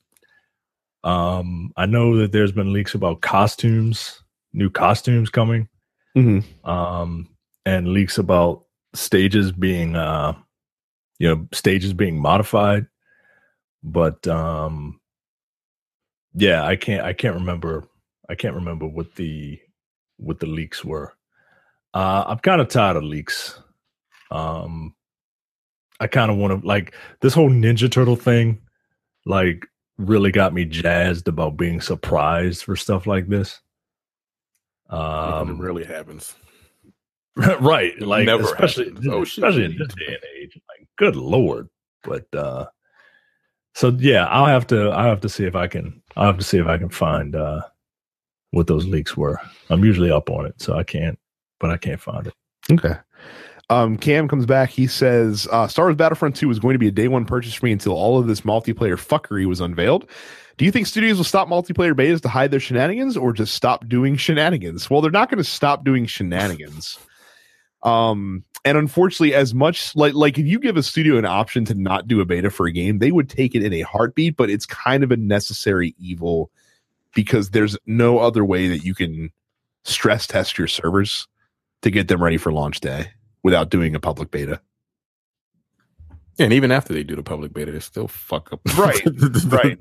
Um, I know that there's been leaks about costumes, new costumes coming. Mm-hmm. um, and leaks about stages being, uh, you know, stages being modified. But um, yeah, I can't, I can't remember, I can't remember what the what the leaks were. Uh, I'm kind of tired of leaks. Um, I kind of want to like this whole Ninja Turtle thing, like really got me jazzed about being surprised for stuff like this. Um, it really happens. right like Never especially happens. Oh, especially in this day and age like good lord but uh so yeah i'll have to i'll have to see if i can i'll have to see if i can find uh what those leaks were i'm usually up on it so i can't but i can't find it Okay. Um, Cam comes back. He says, uh, Star Wars Battlefront 2 was going to be a day one purchase for me until all of this multiplayer fuckery was unveiled. Do you think studios will stop multiplayer betas to hide their shenanigans or just stop doing shenanigans? Well, they're not going to stop doing shenanigans. Um, and unfortunately, as much like like if you give a studio an option to not do a beta for a game, they would take it in a heartbeat, but it's kind of a necessary evil because there's no other way that you can stress test your servers to get them ready for launch day without doing a public beta. And even after they do the public beta, they still fuck up. Right, right.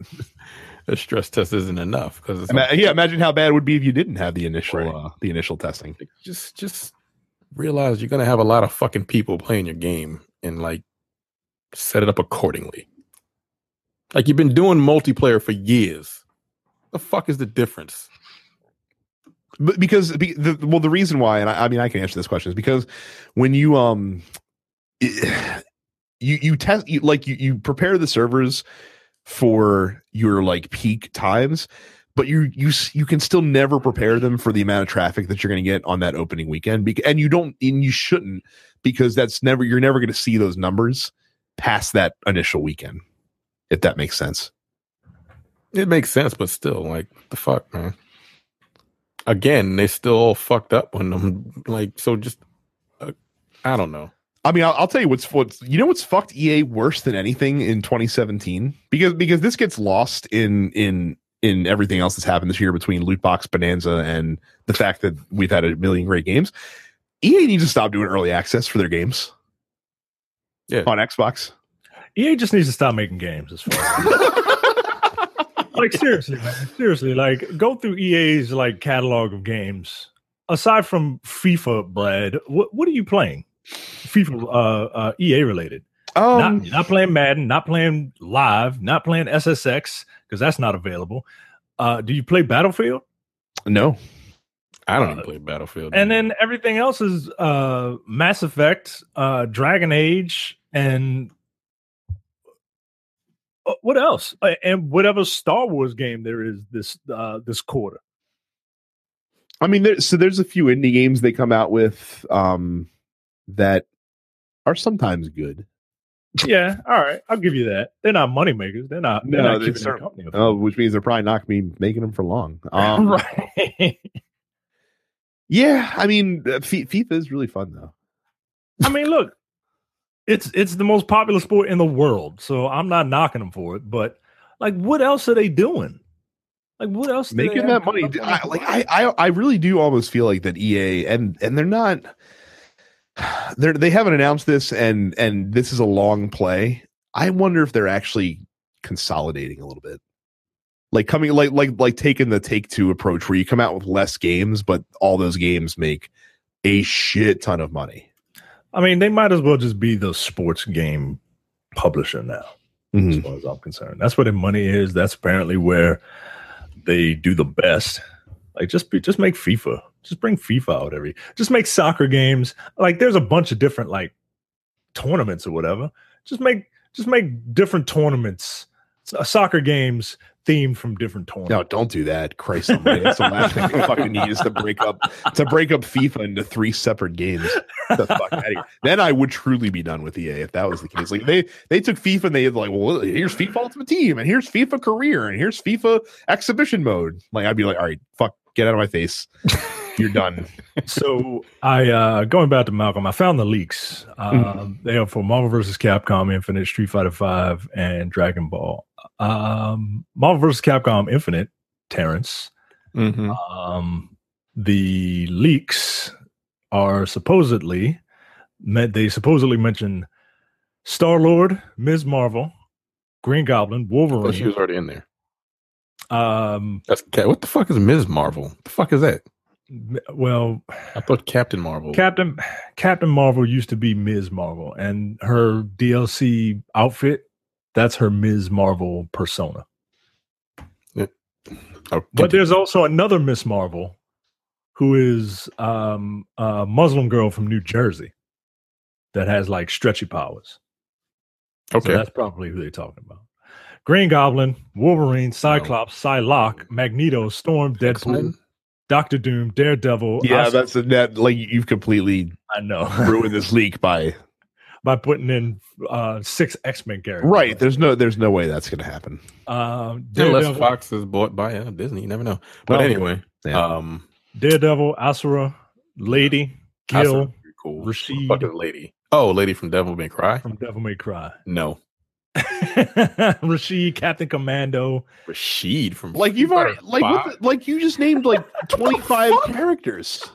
The stress test isn't enough because Ima- yeah, imagine how bad it would be if you didn't have the initial Right. uh, the initial testing. just just realize you're gonna have a lot of fucking people playing your game and like set it up accordingly. Like you've been doing multiplayer for years. The fuck is the difference? But because be, the, well, the reason why, and I, I mean, I can answer this question is because when you um, it- you you test you like you you prepare the servers for your like peak times, but you you you can still never prepare them for the amount of traffic that you're going to get on that opening weekend, bec- and you don't and you shouldn't because that's never you're never going to see those numbers past that initial weekend, if that makes sense. It makes sense, but still, like the fuck, man. Again, they still all fucked up when them like so. Just uh, I don't know. I mean, I'll, I'll tell you what's what's you know what's fucked EA worse than anything in 2017 because because this gets lost in in in everything else that's happened this year between loot box bonanza and the fact that we've had a million great games. EA needs to stop doing early access for their games. Yeah. on Xbox. ea just needs to stop making games as far as like seriously man. Seriously like go through ea's like catalog of games. Aside from fifa brad what, what are you playing? Fifa uh, uh ea related. Um, not, not playing madden not playing live not playing ssx because that's not available. Uh do you play battlefield? No, I don't Uh, even play Battlefield. and anymore. then everything else is uh mass effect uh dragon age and what else Uh, and whatever star wars game there is this uh this quarter I mean, there, so there's a few indie games they come out with um that are sometimes good. yeah all right i'll give you that they're not money makers they're not they're No, not they company. Oh, which means they're probably not going to be making them for long. Um, right Yeah, I mean, uh, FIFA is really fun though. i mean look it's it's the most popular sport in the world so i'm not knocking them for it but like what else are they doing like what else making that money. coming up on I, like? I, I, I really do almost feel like that EA and and they're not. They're they haven't announced this, and and this is a long play. I wonder if they're actually consolidating a little bit, like coming like like like taking the take two approach, where you come out with less games, but all those games make a shit ton of money. I mean, they might as well just be the sports game publisher now, Mhm. as far as I'm concerned. That's where their money is. That's apparently where they do the best. Like, just be, just make FIFA. Just bring FIFA out every. Just make soccer games. Like, there's a bunch of different like tournaments or whatever. Just make just make different tournaments, soccer games themed from different tournaments. No, don't do that. Christ. That's the last thing we fucking need is to break up to break up FIFA into three separate games. The fuck out of here. Then I would truly be done with EA if that was the case. Like they they took FIFA and they had like, well, here's FIFA Ultimate Team and here's FIFA Career and here's FIFA Exhibition Mode. Like I'd be like, all right, fuck, get out of my face. You're done. so I uh going back to Malcolm, I found the leaks. Um they are for Marvel vs. Capcom Infinite, Street Fighter Five, and Dragon Ball. Um Marvel vs. Capcom Infinite, Terrence. Mhm. Um the leaks are supposedly meant they supposedly mention Star Lord, Ms. Marvel, Green Goblin, But she Wolverine. was already in there. Um That's what the fuck is Ms. Marvel? The fuck is that? well I thought Captain Marvel. Captain Captain Marvel used to be Ms. Marvel, and her DLC outfit that's her Ms. Marvel persona. Oh, But there's also another Miss Marvel who is um, a Muslim girl from New Jersey that has like stretchy powers. So okay. that's probably who they're talking about. Green Goblin, Wolverine, Cyclops, Psylocke, Magneto, Storm, Deadpool? Doctor Doom, Daredevil. Yeah, that's a net like you've completely I know. ruined this leak by By putting in uh, six X Men characters. right. There's no there's no way that's gonna happen. Um, Unless Daredevil, Fox is bought by uh, Disney, you never know. But Well, anyway, yeah. um, Daredevil, Asura, Lady, that's Gil pretty cool. Rashid. fucking lady. Oh, lady from Devil May Cry. from Devil May Cry, No, Rashid, Captain Commando. Rashid from Like you've already like what the, like you just named like 25 characters.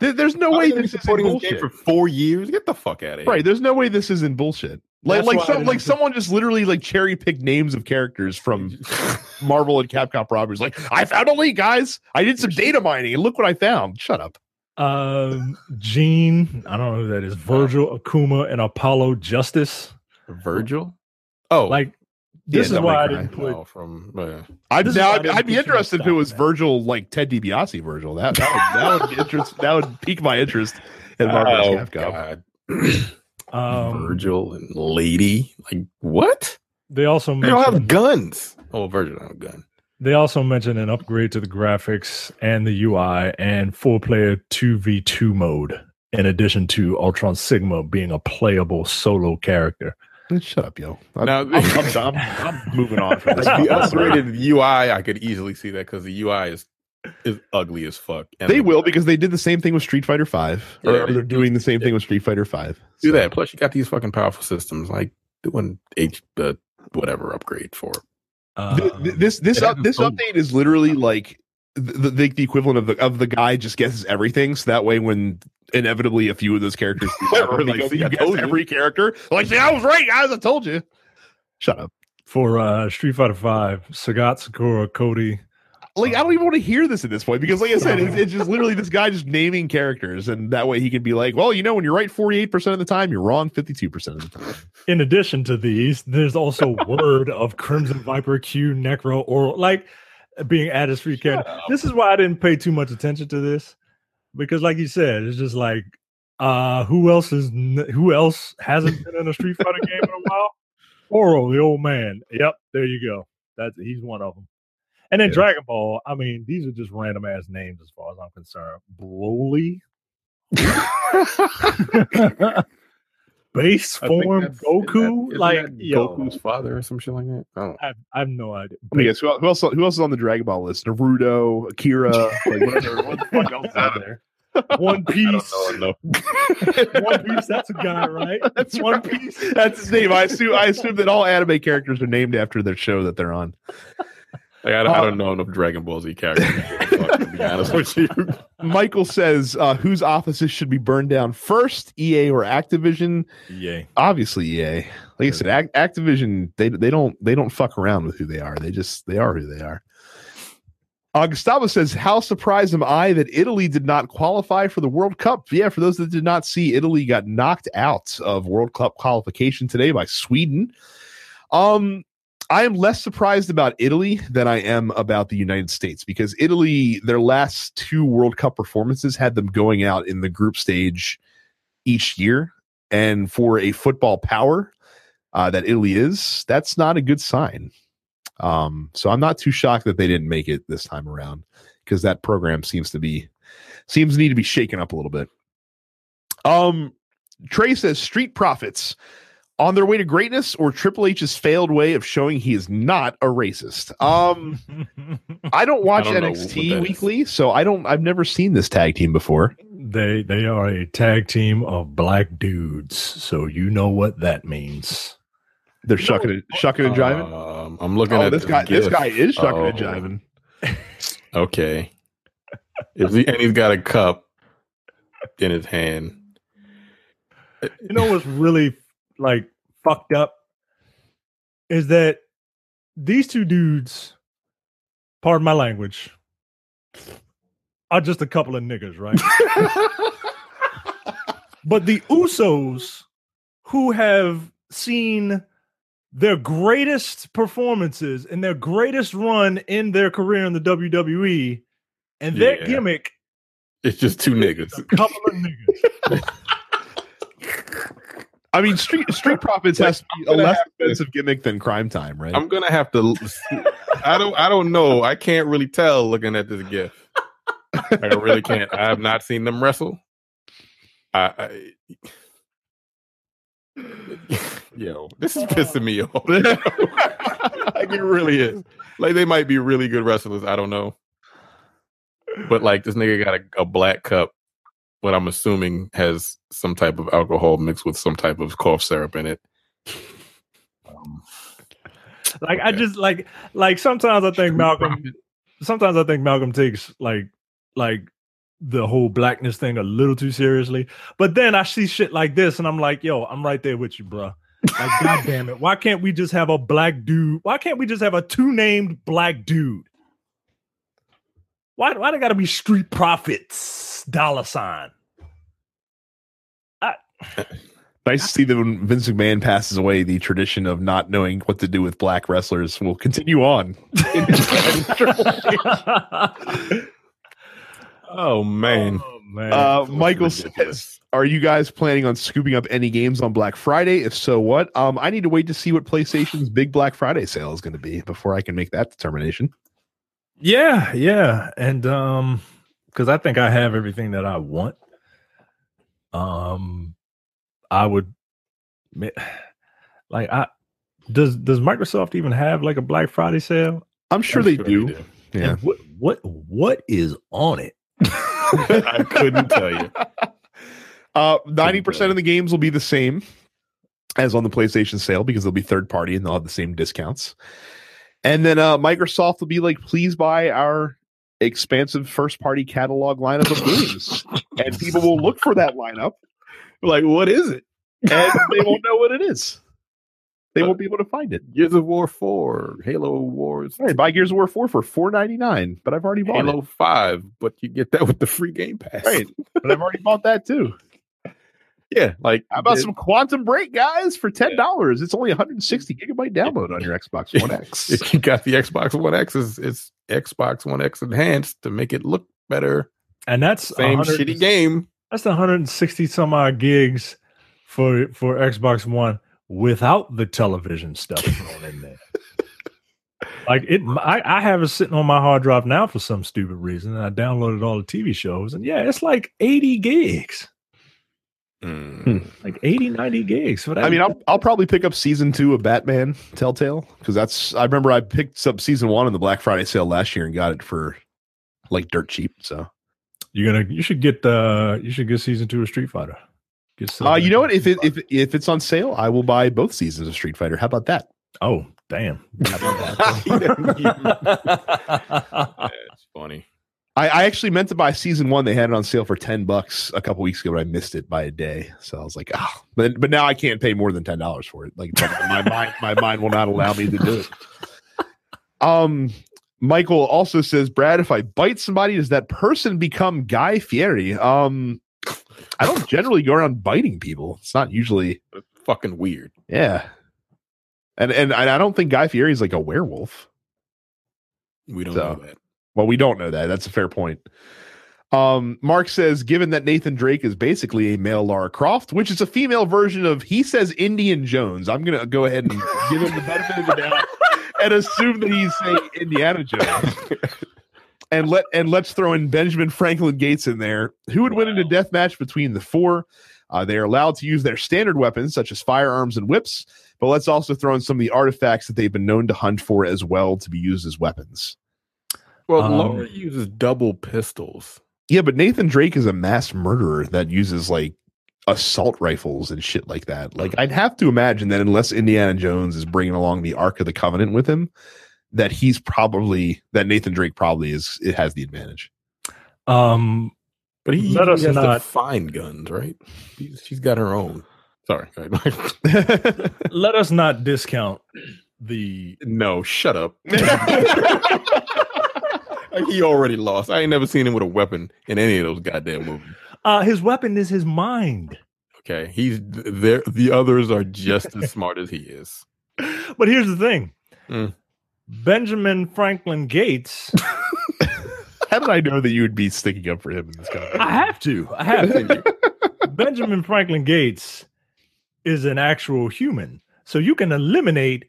There- there's no way this is supporting this bullshit. game for four years. Get the fuck out of here. Right, there's no way this isn't bullshit. Like That's like some like someone just literally like cherry picked names of characters from Marvel and Capcom properties. Like I found a leak, guys. I did some data mining and look what I found. Shut up. Um, Gene, I don't know who that is. Virgil, Akuma, and Apollo Justice. Virgil. Oh, Like Yeah, this is Devil why I Cry. didn't put. from uh, I'd now I I'd, I'd be put you on interested if it was now. Virgil like Ted DiBiase Virgil. That that would, that would be interest that would pique my interest in Marvel oh, and God. Um, Virgil and Lady. Like what? They also They don't have guns. Oh, Virgil don't have a gun. they also mentioned an upgrade to the graphics and the UI and four player two v two mode. In addition to Ultron Sigma being a playable solo character. Shut up, yo. I'm, Now- I'm, I'm, I'm, I'm moving on from this. The upgraded UI, I could easily see that because the UI is is ugly as fuck. And They the- will because they did the same thing with Street Fighter Five, or Yeah, they- they're doing the same thing with Street Fighter Five. do So- that. Plus, you got these fucking powerful systems like doing H the whatever upgrade for. Uh, Th- th- this this it up, this update is literally like the, the the equivalent of the of the guy just guesses everything. So that way, when inevitably a few of those characters, Right, like, like, see, I you guess you. every character, like, see, I was right, guys. I told you. Shut up. for uh, Street Fighter Five, Sagat, Sakura, Cody. Like, I don't even want to hear this at this point because, like I said, it's, it's just literally this guy just naming characters, and that way he can be like, well, you know, when you're right 48 percent of the time, you're wrong 52 percent of the time. In addition to these, there's also word of Crimson Viper, Q, Necro, or like being added as free character. This is why I didn't pay too much attention to this because, like you said, it's just like uh who else is who else hasn't been in a Street Fighter game in a while? Oro, the old man. Yep, there you go. That's he's one of them. And then Yeah. Dragon Ball. I mean, these are just random ass names as far as I'm concerned. Broly, base form Goku, that- like Goku's father or some shit like that. I, I have no idea. Me guess, who, who else? Who else is on the Dragon Ball list? Naruto, Akira, like whatever. what the fuck else is out there? One Piece, no. One Piece. That's a guy, right? That's One right. Piece. That's his name. I assume. I assume that all anime characters are named after their show that they're on. Like, I, I uh, don't know enough Dragon Ball Z characters. To be honest with you. Michael says, uh, "Whose offices should be burned down first, EA or Activision?" Yay. Obviously, EA. Like I said, Ac- Activision they they don't they don't fuck around with who they are. They just they are who they are. Uh, Gustavo says, How surprised am I that Italy did not qualify for the World Cup? Yeah, for those that did not see, Italy got knocked out of World Cup qualification today by Sweden. Um, I am less surprised about Italy than I am about the United States because Italy, their last two World Cup performances had them going out in the group stage each year. And for a football power uh, that Italy is, that's not a good sign. Um, so I'm not too shocked that they didn't make it this time around because that program seems to be seems to need to be shaken up a little bit. Um, Trey says Street Profits on their way to greatness or Triple H's failed way of showing he is not a racist. Um, I don't watch I don't NXT that is. weekly, so I don't. I've never seen this tag team before. they they are a tag team of black dudes, so you know what that means. They're shucking it, shucking and jiving. Um, I'm looking Oh, at this guy, this guy is shucking and Oh, jiving. Okay. Is he, and he's got a cup in his hand. You know what's really like fucked up is that these two dudes, pardon my language, are just a couple of niggas, right? but the Usos, who have seen their greatest performances and their greatest run in their career in the WWE, and their Yeah. gimmick, It's just two niggas. a couple of niggas. I mean, Street Street Profits has to be a less have to- gimmick than Cryme Tyme, right? I'm gonna have to. I don't. I don't know. I can't really tell looking at this gif. I really can't. I have not seen them wrestle. I. I Yo, this is pissing me off. like it really is. Like they might be really good wrestlers. I don't know. But like this nigga got a, a black cup, what I'm assuming has some type of alcohol mixed with some type of cough syrup in it. Um, Like I just like like sometimes I think Malcolm sometimes I think Malcolm takes like like the whole blackness thing a little too seriously. But then I see shit like this and I'm like, yo, I'm right there with you, bro. Like, god damn it. Why can't we just have a black dude? Why can't we just have a two named black dude? Why why they gotta be street profits dollar sign? nice to see that when Vince McMahon passes away, the tradition of not knowing what to do with black wrestlers will continue on. oh man. Oh, man. Uh, Michael ridiculous. says, "Are you guys planning on scooping up any games on Black Friday? If so, what? Um, I need to wait to see what PlayStation's big Black Friday sale is going to be before I can make that determination." Yeah, yeah, and um, because I think I have everything that I want. Um, I would, like, I does does Microsoft even have like a Black Friday sale? I'm sure I'm they do. Yeah. And what what what is on it? I couldn't tell you. Uh, ninety percent of the games will be the same as on the PlayStation sale because they'll be third party and they'll have the same discounts. And then uh, Microsoft will be like, "Please buy our expansive first party catalog lineup of games," and people will look for that lineup, Like, what is it? and they won't know what it is. They won't be able to find it. Gears of War 4, Halo Wars, right, buy Gears of War four for four ninety nine, but I've already bought Halo it. 5, but you get that with the free Game Pass. Right, but I've already bought that too. Yeah, like How about it- some Quantum Break, guys, for ten dollars? It's only 160 gigabyte download on your Xbox One X. If you got the Xbox One X, it's, it's Xbox One X enhanced to make it look better. And that's Same 100 shitty game. That's 160 some odd gigs for for Xbox One without the television stuff thrown in there. Like it, I, I have it sitting on my hard drive now for some stupid reason. And I downloaded all the TV shows, and yeah, it's like 80 gigs, Mm. like 80, 90 gigs for that. I mean, I'll, I'll probably pick up season two of Batman Telltale because that's. I remember I picked up season one in the Black Friday sale last year and got it for like dirt cheap. So, you're gonna, you should get the, you should get season two of Street Fighter. Get uh, you know what? If it if if it's on sale, I will buy both seasons of Street Fighter. How about that? oh damn, That's funny. I, I actually meant to buy season one. They had it on sale for ten bucks a couple weeks ago, but I missed it by a day. So I was like, oh, but but now I can't pay more than ten dollars for it. Like my mind, my mind will not allow me to do it. Um, Michael also says, Brad, if I bite somebody, does that person become Guy Fieri? Um, I don't generally go around biting people. It's not usually, Fucking weird. yeah. And and I I don't think Guy Fieri is like a werewolf. We don't So- know that. Well, we don't know that. That's a fair point. Um, Mark says, given that Nathan Drake is basically a male Lara Croft, which is a female version of he says Indian Jones, I'm gonna go ahead and give him the benefit of the doubt and assume that he's saying Indiana Jones. and let and let's throw in Benjamin Franklin Gates in there. Who would win in a death match between the four? Uh, they are allowed to use their standard weapons such as firearms and whips, but let's also throw in some of the artifacts that they've been known to hunt for as well to be used as weapons. Well, Um, Laura uses double pistols. Yeah, but Nathan Drake is a mass murderer that uses like assault rifles and shit like that. Like I'd have to imagine that unless Indiana Jones is bringing along the Ark of the Covenant with him, that he's probably that Nathan Drake probably is it has the advantage. Um, But he Let usually us has to not- find guns, right? She's, she's got her own. Sorry. let us not discount the no, shut up. he already lost. I ain't never seen him with a weapon in any of those goddamn movies. uh his weapon is his mind. Okay, he's there. The others are just as smart as he is. But here's the thing. Mm. Benjamin Franklin Gates. How did I know that you would be sticking up for him in this conversation? I have to. I have to. Benjamin Franklin Gates is an actual human. So you can eliminate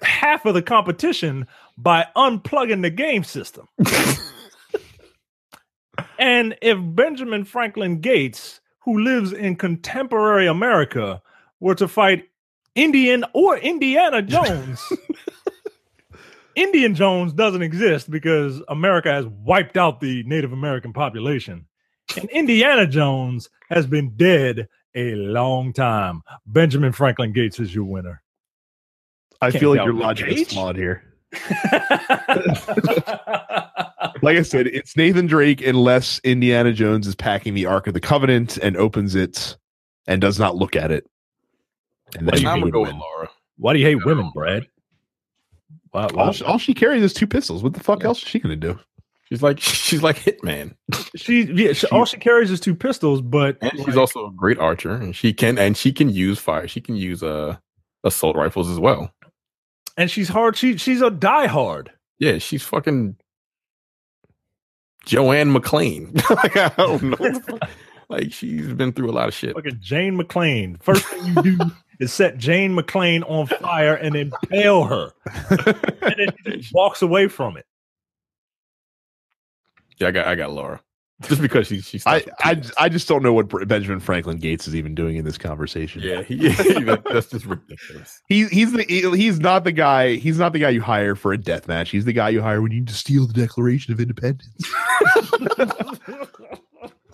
half of the competition by unplugging the game system. and if Benjamin Franklin Gates, who lives in contemporary America, were to fight Indian or Indiana Jones, Indian Jones doesn't exist because America has wiped out the Native American population. And Indiana Jones has been dead a long time. Benjamin Franklin Gates is your winner. I Can't feel like your logic is flawed here. Like I said, it's Nathan Drake unless Indiana Jones is packing the Ark of the Covenant and opens it and does not look at it. And then you I'm gonna go with. Laura. Why do you hate women, Brad? Why, why- All, she- all she carries is two pistols. What the fuck else is she gonna do? She's like she's like Hitman, she, yeah, she, all she carries is two pistols, but and she's also a great archer, and she can and she can use fire. She can use uh assault rifles as well. And she's hard. She she's a diehard. Yeah, she's fucking Joanne McClane. like I don't know. like she's been through a lot of shit. Look at Jane McClane. First thing you do is set Jane McClane on fire and impale her, and then she walks away from it. Yeah, I got I got Laura. Just because she she's I, I I just don't know what Benjamin Franklin Gates is even doing in this conversation. yeah, he, that- that's just ridiculous. He, he's the he's not the guy he's not the guy you hire for a death match. He's the guy you hire when you need to steal the Declaration of Independence.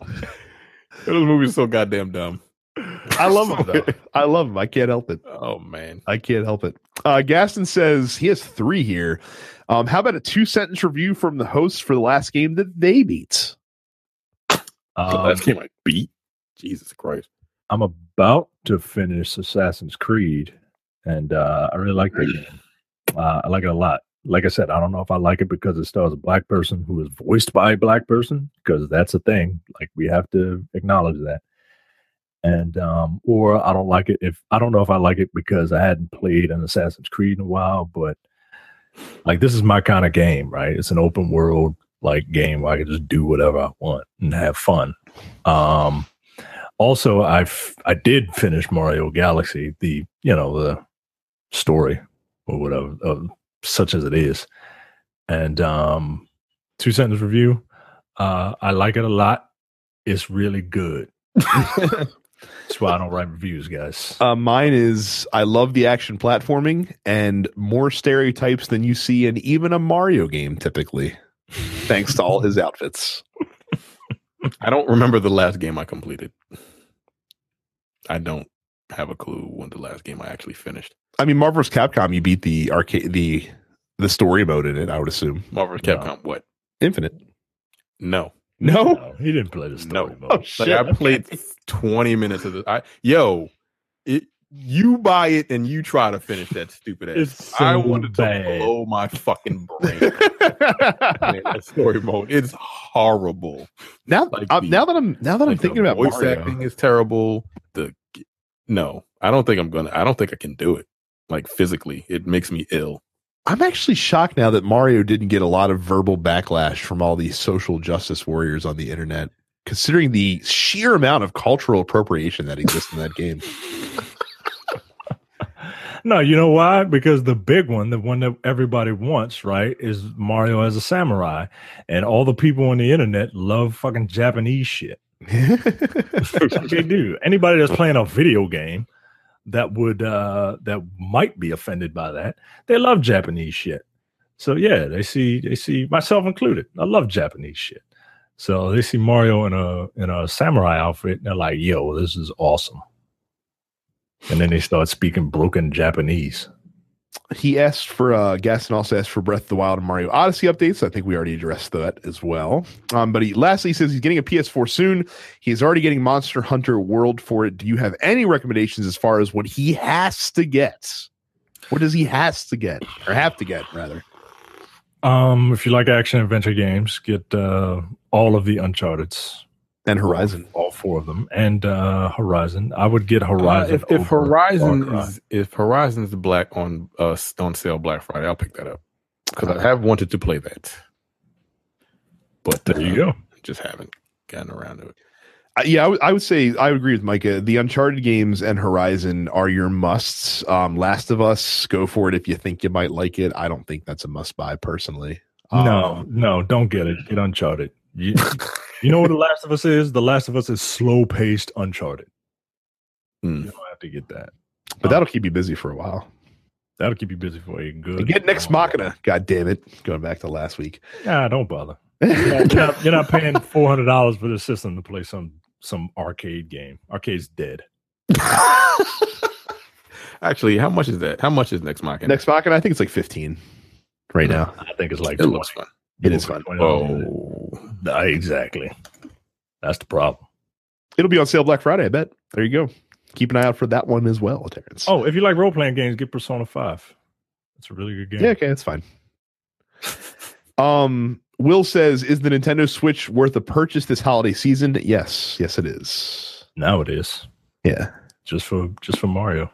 Those movies so goddamn dumb. I love him though. I love him. I can't help it. Oh man. I can't help it. Uh, Gaston says he has three here. Um, how about a two sentence review from the hosts for the last game that they beat? Um, that game I beat. Jesus Christ. I'm about to finish Assassin's Creed, and uh, I really like that game. Uh, I like it a lot. Like I said, I don't know if I like it because it stars a black person who is voiced by a black person, because that's a thing. Like we have to acknowledge that. And um, or I don't like it if I don't know if I like it because I hadn't played an Assassin's Creed in a while, but like this is my kind of game, right? It's an open world like game where I can just do whatever I want and have fun. Um, also, I've I did finish Mario Galaxy, the you know the story or whatever, of, such as it is, and um, two sentence review. Uh, I like it a lot. It's really good. That's why I don't write reviews, guys. Uh, mine is I love the action platforming and more stereotypes than you see in even a Mario game typically. Thanks to all his outfits. I don't remember the last game I completed. I don't have a clue when the last game I actually finished. I mean, Marvel's Capcom, you beat the arcade, the the story mode in it. I would assume Marvel No. Capcom, what? Infinite. No. No, he didn't play the story No. mode. Oh, shit. Like I played 20 minutes of this. I yo, it you buy it and you try to finish that stupid ass. So I wanted bad. to blow my fucking brain. That story mode it's horrible. now, Like uh, the- now that I'm now that I'm Like, the thinking about voice Mario, acting is terrible. The no, I don't think I'm gonna. I don't think I can do it. Like physically, it makes me ill. I'm actually shocked now that Mario didn't get a lot of verbal backlash from all these social justice warriors on the internet, considering the sheer amount of cultural appropriation that exists in that game. No, you know why? Because the big one, the one that everybody wants, right, is Mario as a samurai, and all the people on the internet love fucking Japanese shit. they do. Anybody that's playing a video game that would uh that might be offended by that, they love Japanese shit. So yeah, they see they see myself included. I love Japanese shit. So they see Mario in a in a samurai outfit, and they're like, "Yo, this is awesome." And then they start speaking broken Japanese. he asked for uh Gaston also asked for Breath of the Wild and Mario Odyssey updates. I think we already addressed that as well. Um, but he lastly he says he's getting a PS4 soon. He's already getting Monster Hunter World for it. Do you have any recommendations as far as what he has to get? What does he has to get or have to get rather? Um, if you like action adventure games, get uh, all of the Uncharted's, And Horizon. all four of them, and uh, Horizon. I would get Uh, Horizon. if, if Horizon is if Horizon's the black on uh on sale Black Friday, I'll pick that up because I have wanted to play that, but there you uh, go. Just haven't gotten around to it. Uh, yeah, I would- say I would agree with Micah. The Uncharted games and Horizon are your musts. Um, Last of Us, go for it if you think you might like it. I don't think that's a must buy personally. no, Um, no, don't get it. Get Uncharted. You, you know what The Last of Us is? The Last of Us is slow paced Uncharted. Hmm. You don't have to get that. but that'll keep you busy for a while. That'll keep you busy for a good. And get Next long- Machina. God damn it. Going back to last week. Nah, don't bother. You're not, you're not paying four hundred dollars for the system to play some some arcade game. Arcade's dead. Actually, how much is that? How much is Nex Machina? Nex Machina, I think it's like 15 right now. I think it's like it looks fun. It is fun. Oh, exactly. That's the problem. It'll be on sale Black Friday, I bet. There you go. Keep an eye out for that one as well, Terrence. Oh, if you like role playing games, get Persona Five. It's a really good game. yeah, okay, that's fine. Um, Will says, "Is the Nintendo Switch worth a purchase this holiday season?" Yes, yes, it is. Now it is Yeah. just for just for Mario.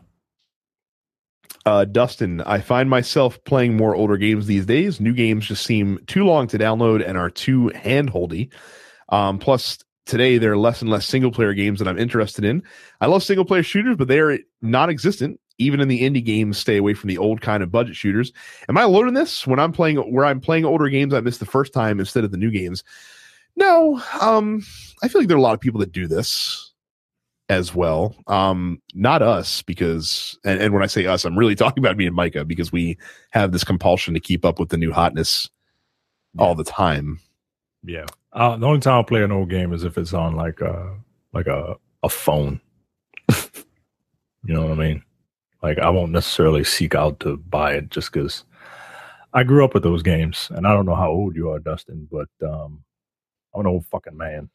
Uh, Dustin, I find myself playing more older games these days. New games just seem too long to download and are too handholdy. Um, plus, today there are less and less single player games that I'm interested in. I love single player shooters, but they are non existent. Even in the indie games, stay away from the old kind of budget shooters. Am I alone in this? When I'm playing, where I'm playing older games, I miss the first time instead of the new games. No, um, I feel like there are a lot of people that do this as well. Um, not us because, and, and when I say us, I'm really talking about me and Micah because we have this compulsion to keep up with the new hotness all the time. Yeah. Uh, the only time I'll play an old game is if it's on like a like a a phone. you know what I mean? Like I won't necessarily seek out to buy it just because I grew up with those games, and I don't know how old you are, Dustin, but um, I'm an old fucking man.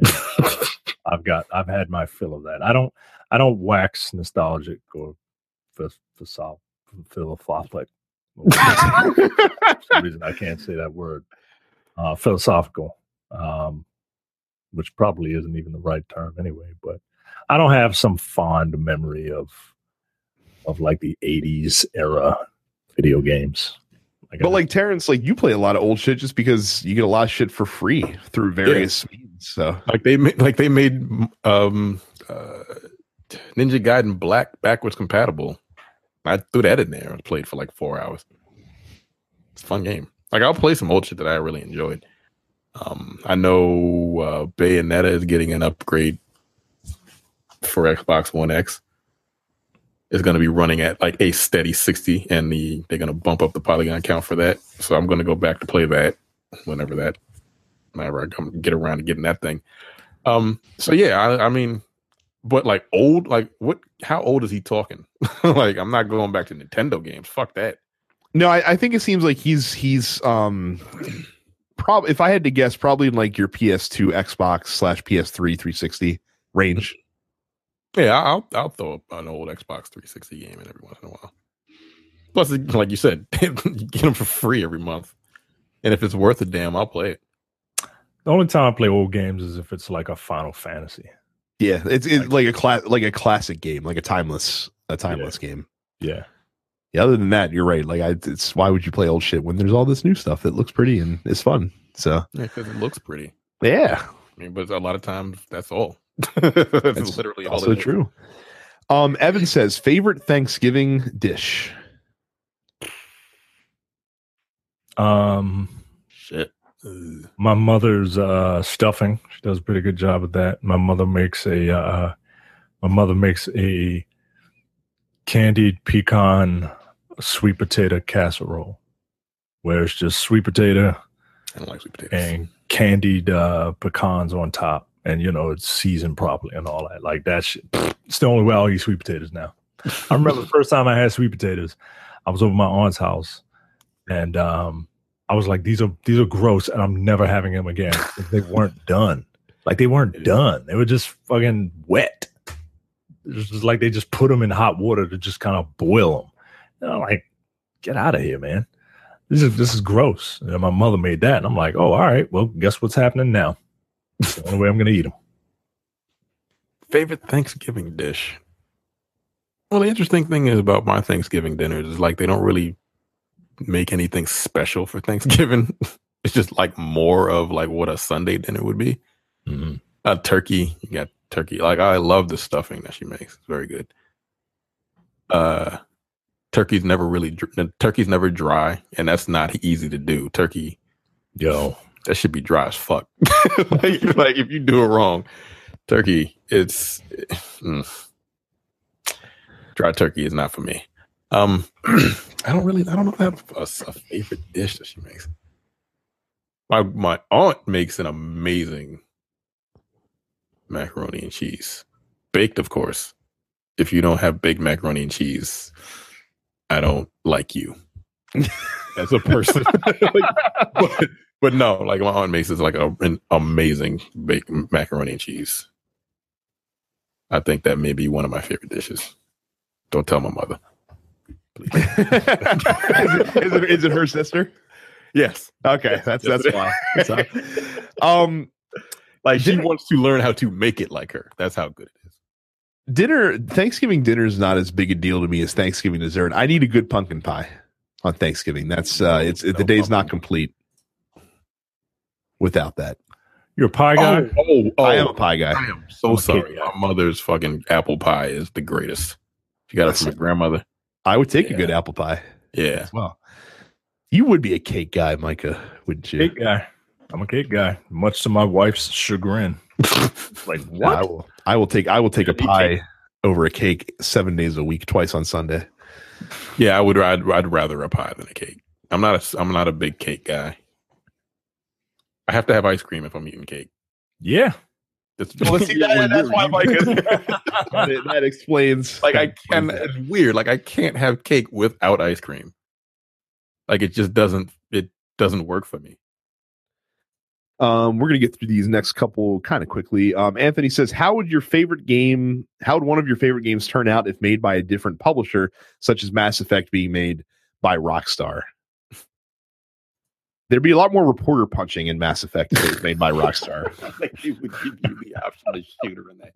And, uh, I've got I've had my fill of that. I don't I don't wax nostalgic or philosophic. some reason I can't say that word. Uh, philosophical, um, which probably isn't even the right term anyway. But I don't have some fond memory of of like the '80s era video games. Like But I- like Terrence, like you play a lot of old shit just because you get a lot of shit for free through various means. So like they made like they made um uh Ninja Gaiden Black backwards compatible. I threw that in there and played for like four hours. It's a fun game. Like I'll play some old shit that I really enjoyed. Um, I know uh, Bayonetta is getting an upgrade for Xbox One X. It's going to be running at like a steady sixty, and the they're going to bump up the polygon count for that. So I'm going to go back to play that whenever that, whenever I come get around to getting that thing. Um. So yeah, I, I mean, but like old, like what? How old is he talking? like I'm not going back to Nintendo games. Fuck that. no, I, I think it seems like he's he's um probably if I had to guess, probably in like your PS2, Xbox slash PS3, 360 range. Yeah, I'll I'll throw an old Xbox 360 game in every once in a while. Plus, like you said, you get them for free every month, and if it's worth a damn, I'll play it. The only time I play old games is if it's like a Final Fantasy. Yeah, it's, it's like a class, like a classic game, like a timeless, a timeless game. Yeah. Yeah. Other than that, you're right. Like, I, it's why would you play old shit when there's all this new stuff that looks pretty and is fun? So Yeah, because it looks pretty. yeah, I mean, but a lot of times that's all. that's That's literally all. also it is. true. Um, Evan says favorite Thanksgiving dish. Um, Shit. Ugh. My mother's uh stuffing. She does a pretty good job of that. My mother makes a uh my mother makes a candied pecan sweet potato casserole where it's just sweet potato like sweet potatoes. and candied uh pecans on top and you know it's seasoned properly and all that. Like that shit. It's the only way I'll eat sweet potatoes now. I remember the first time I had sweet potatoes, I was over my aunt's house and um I was like, these are these are gross, and I'm never having them again. they weren't done. Like they weren't done. They were just fucking wet. It was just like they just put them in hot water to just kind of boil them. And I'm like, get out of here, man. This is this is gross. And my mother made that, and I'm like, oh, all right. Well, guess what's happening now? It's the only way I'm gonna eat them. Favorite Thanksgiving dish. Well, the interesting thing is about my Thanksgiving dinners is like they don't really make anything special for Thanksgiving. it's just like more of like what a Sunday dinner would be. Mhm. A turkey, you got turkey. Like I love the stuffing that she makes. It's very good. Uh, turkey's never really dr- turkey's never dry, and that's not easy to do. Turkey, Yo, that should be dry as fuck. like, like if you do it wrong, turkey, it's mm. dry turkey is not for me. Um, I don't really, I don't know if I have a, a favorite dish that she makes. My my aunt makes an amazing macaroni and cheese, baked, of course. If you don't have baked macaroni and cheese, I don't like you as a person. Like, but, but no, like my aunt makes is like a, an amazing baked macaroni and cheese. I think that may be one of my favorite dishes. Don't tell my mother. Is, it, is, it, is it her sister? Yes, Okay, that's Yes, that's it why. That's why. Um, like she Dinner- wants to learn how to make it like her. That's how good it is. dinner Thanksgiving dinner is not as big a deal to me as Thanksgiving dessert. I need a good pumpkin pie on Thanksgiving. That's uh, it's the day's not complete without that. you're a pie guy. Oh, oh, oh, I am a pie guy. I am so I'm sorry. My mother's fucking apple pie is the greatest. She got it from her grandmother. I would take a good apple pie Yeah. as well. You would be a cake guy, Micah, wouldn't you? Cake guy. I'm a cake guy, much to my wife's chagrin. like Yeah, I will. I will take. I will take a Yeah, pie over a cake seven days a week, twice on Sunday. Yeah, I would. I'd, I'd rather a pie than a cake. I'm not a. I'm not a big cake guy. I have to have ice cream if I'm eating cake. Yeah. That's, Well, see, that- that's you- why you- Micah. that, that explains. like I can. explains. It's weird. Like I can't have cake without ice cream. Like it just doesn't. It doesn't work for me. Um, we're gonna get through these next couple kind of quickly. Um, Anthony says, "How would your favorite game? How would one of your favorite games turn out if made by a different publisher, such as Mass Effect being made by Rockstar?" There'd be a lot more reporter punching in Mass Effect if it was made by Rockstar. like they would give you the option to shoot her in that.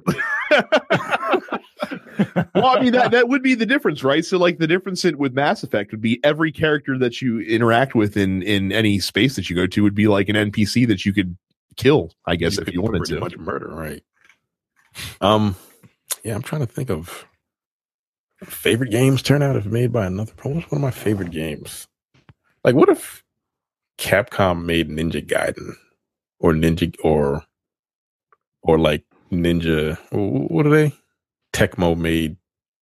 well, I mean that that would be the difference, right? So, like the difference in, with Mass Effect would be every character that you interact with in in any space that you go to would be like an NPC that you could kill, I guess, if you wanted to. much murder, right? Um, yeah, I'm trying to think of favorite games turn out if made by another. What's one of my favorite games? Like, what if Capcom made Ninja Gaiden or Ninja or or like Ninja? What are they? Tecmo made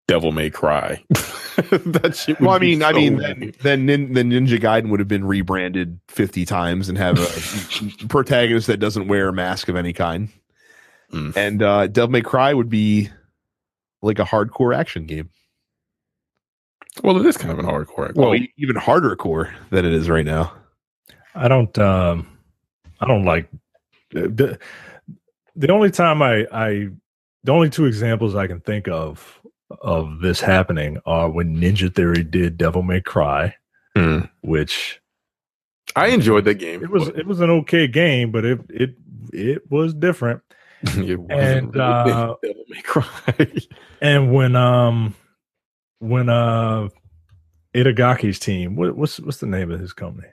Devil May Cry. that shit. Well, I mean, I mean, then then then Ninja Gaiden would have been rebranded fifty times and have a protagonist that doesn't wear a mask of any kind. Mm. And uh, Devil May Cry would be like a hardcore action game. well, it is kind of an hardcore. Well, Well, even harder core than it is right now. I don't um I don't like the the only time I I the only two examples I can think of of this happening are when Ninja Theory did Devil May Cry, Hmm. which I enjoyed that game. it was it was an okay game, but it it it was different. it and, uh, Devil May Cry. And when um when uh Itagaki's team, what, what's what's the name of his company?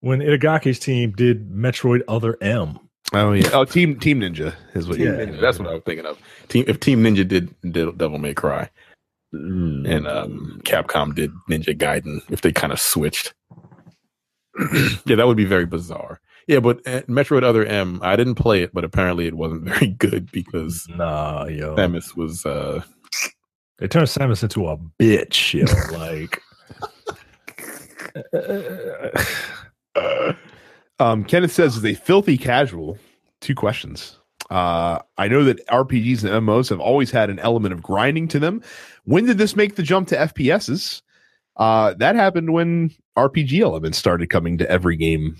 When Itagaki's team did Metroid Other M, Oh yeah. Oh, Team Team Ninja is what. Team you Ninja, that's what I was thinking of. Team if Team Ninja did, did Devil May Cry Mm. and um, Capcom did Ninja Gaiden, if they kind of switched, yeah, that would be very bizarre. Yeah, but uh, Metroid Other M, I didn't play it, but apparently it wasn't very good because nah, yo, Samus was. uh they turned Samus into a bitch, yo, like. Um, Kenneth says, "Is a filthy casual." Two questions. Uh, I know that RPGs and MMOs have always had an element of grinding to them. When did this make the jump to FPSs? Uh, that happened when RPG elements started coming to every game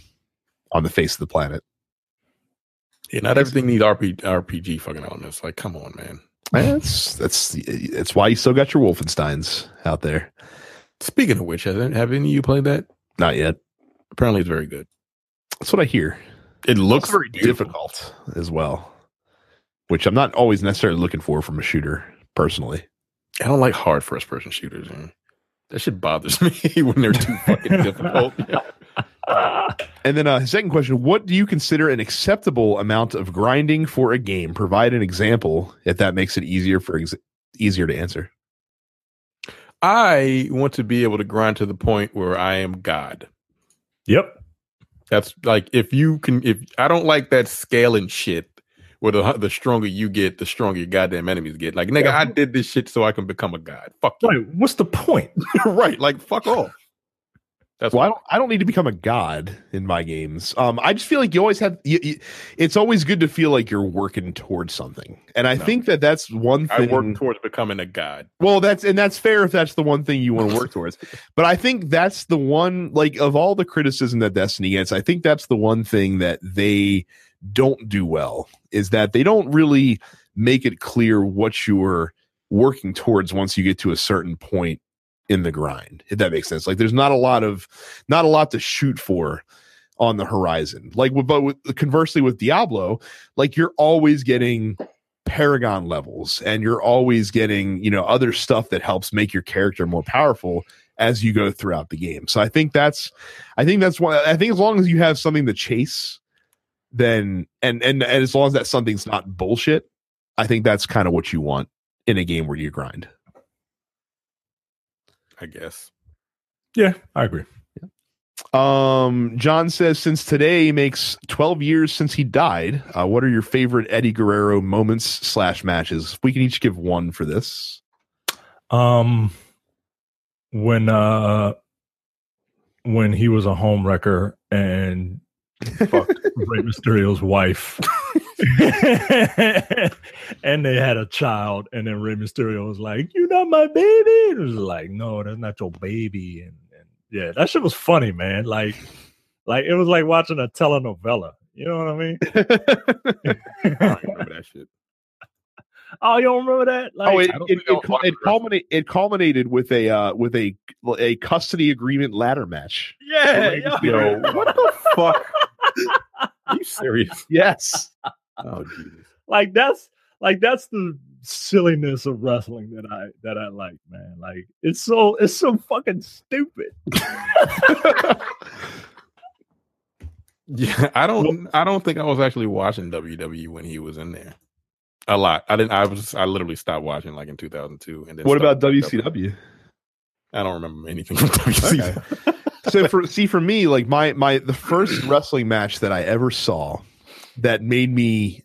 on the face of the planet. Yeah, not everything needs RPG, RPG fucking elements. Like, come on, man. That's that's that's why you still got your Wolfensteins out there. Speaking of which, have, have any of you played that? Not yet. Apparently, it's very good. That's what I hear. It looks Looks very beautiful. difficult as well, which I'm not always necessarily looking for from a shooter personally. I don't like hard first person shooters. Man. That shit bothers me when they're too fucking difficult. And then uh, second question: What do you consider an acceptable amount of grinding for a game? Provide an example if that makes it easier for ex- easier to answer. I want to be able to grind to the point where I am God. Yep. That's like if you can. If I don't like that scaling shit, where the the stronger you get, the stronger your goddamn enemies get. Like nigga, I did this shit so I can become a god. Fuck you. What's the point? right. Like fuck off. That's Well, I don't. I don't need to become a god in my games. Um, I just feel like you always have. You, you, it's always good to feel like you're working towards something, and I No. think that that's one thing. I work towards becoming a god. Well, that's and that's fair if that's the one thing you want to work towards. But I think that's the one like of all the criticism that Destiny gets, I think that's the one thing that they don't do well is that they don't really make it clear what you're working towards once you get to a certain point in the grind. If that makes sense. Like there's not a lot of not a lot to shoot for on the horizon. Like but with conversely with Diablo, like you're always getting paragon levels and you're always getting you know other stuff that helps make your character more powerful as you go throughout the game so i think that's i think that's why i think as long as you have something to chase then and and, and as long as that something's not bullshit i think that's kind of what you want in a game where you grind I guess. Yeah, I agree. um john says since today makes 12 years since he died uh, what are your favorite eddie guerrero moments slash matches we can each give one for this Um, when uh, when he was a home wrecker and fucked Rey Mysterio's wife, and they had a child, and then Rey Mysterio was like, "You're not my baby." It was like, "No, that's not your baby." And, and yeah, that shit was funny, man. Like, like it was like watching a telenovela. You know what I mean? I remember that shit. oh, you don't remember that? Like, oh, it I it, it, cul- it culminated it culminated with a uh, with a a custody agreement ladder match. yeah, Rey yeah. Mysterio. What the fuck? Are you serious? Yes. Oh like that's like that's the silliness of wrestling that I that I like, man. Like it's so it's so fucking stupid. Yeah, I don't. I don't think I was actually watching WWE when he was in there. A lot. I didn't. I was. I literally stopped watching like in 2002. And then What about WCW? I don't remember anything from WCW. so for see for me, like my my the first wrestling match that I ever saw that made me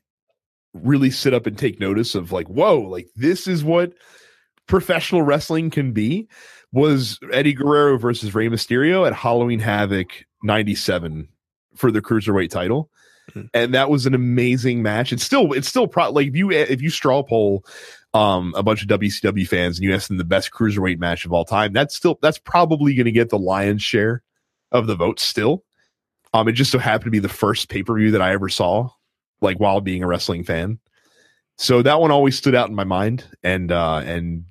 really sit up and take notice of like, whoa, like this is what professional wrestling can be was Eddie Guerrero versus Rey Mysterio at Halloween Havoc 97 for the cruiserweight title. Mhm. And that was an amazing match. It's still it's still pro like if you if you straw poll um a bunch of WCW fans and you ask them the best cruiserweight match of all time, that's still that's probably going to get the lion's share of the votes still. Um it just so happened to be the first pay-per-view that I ever saw like while being a wrestling fan. So that one always stood out in my mind, and uh and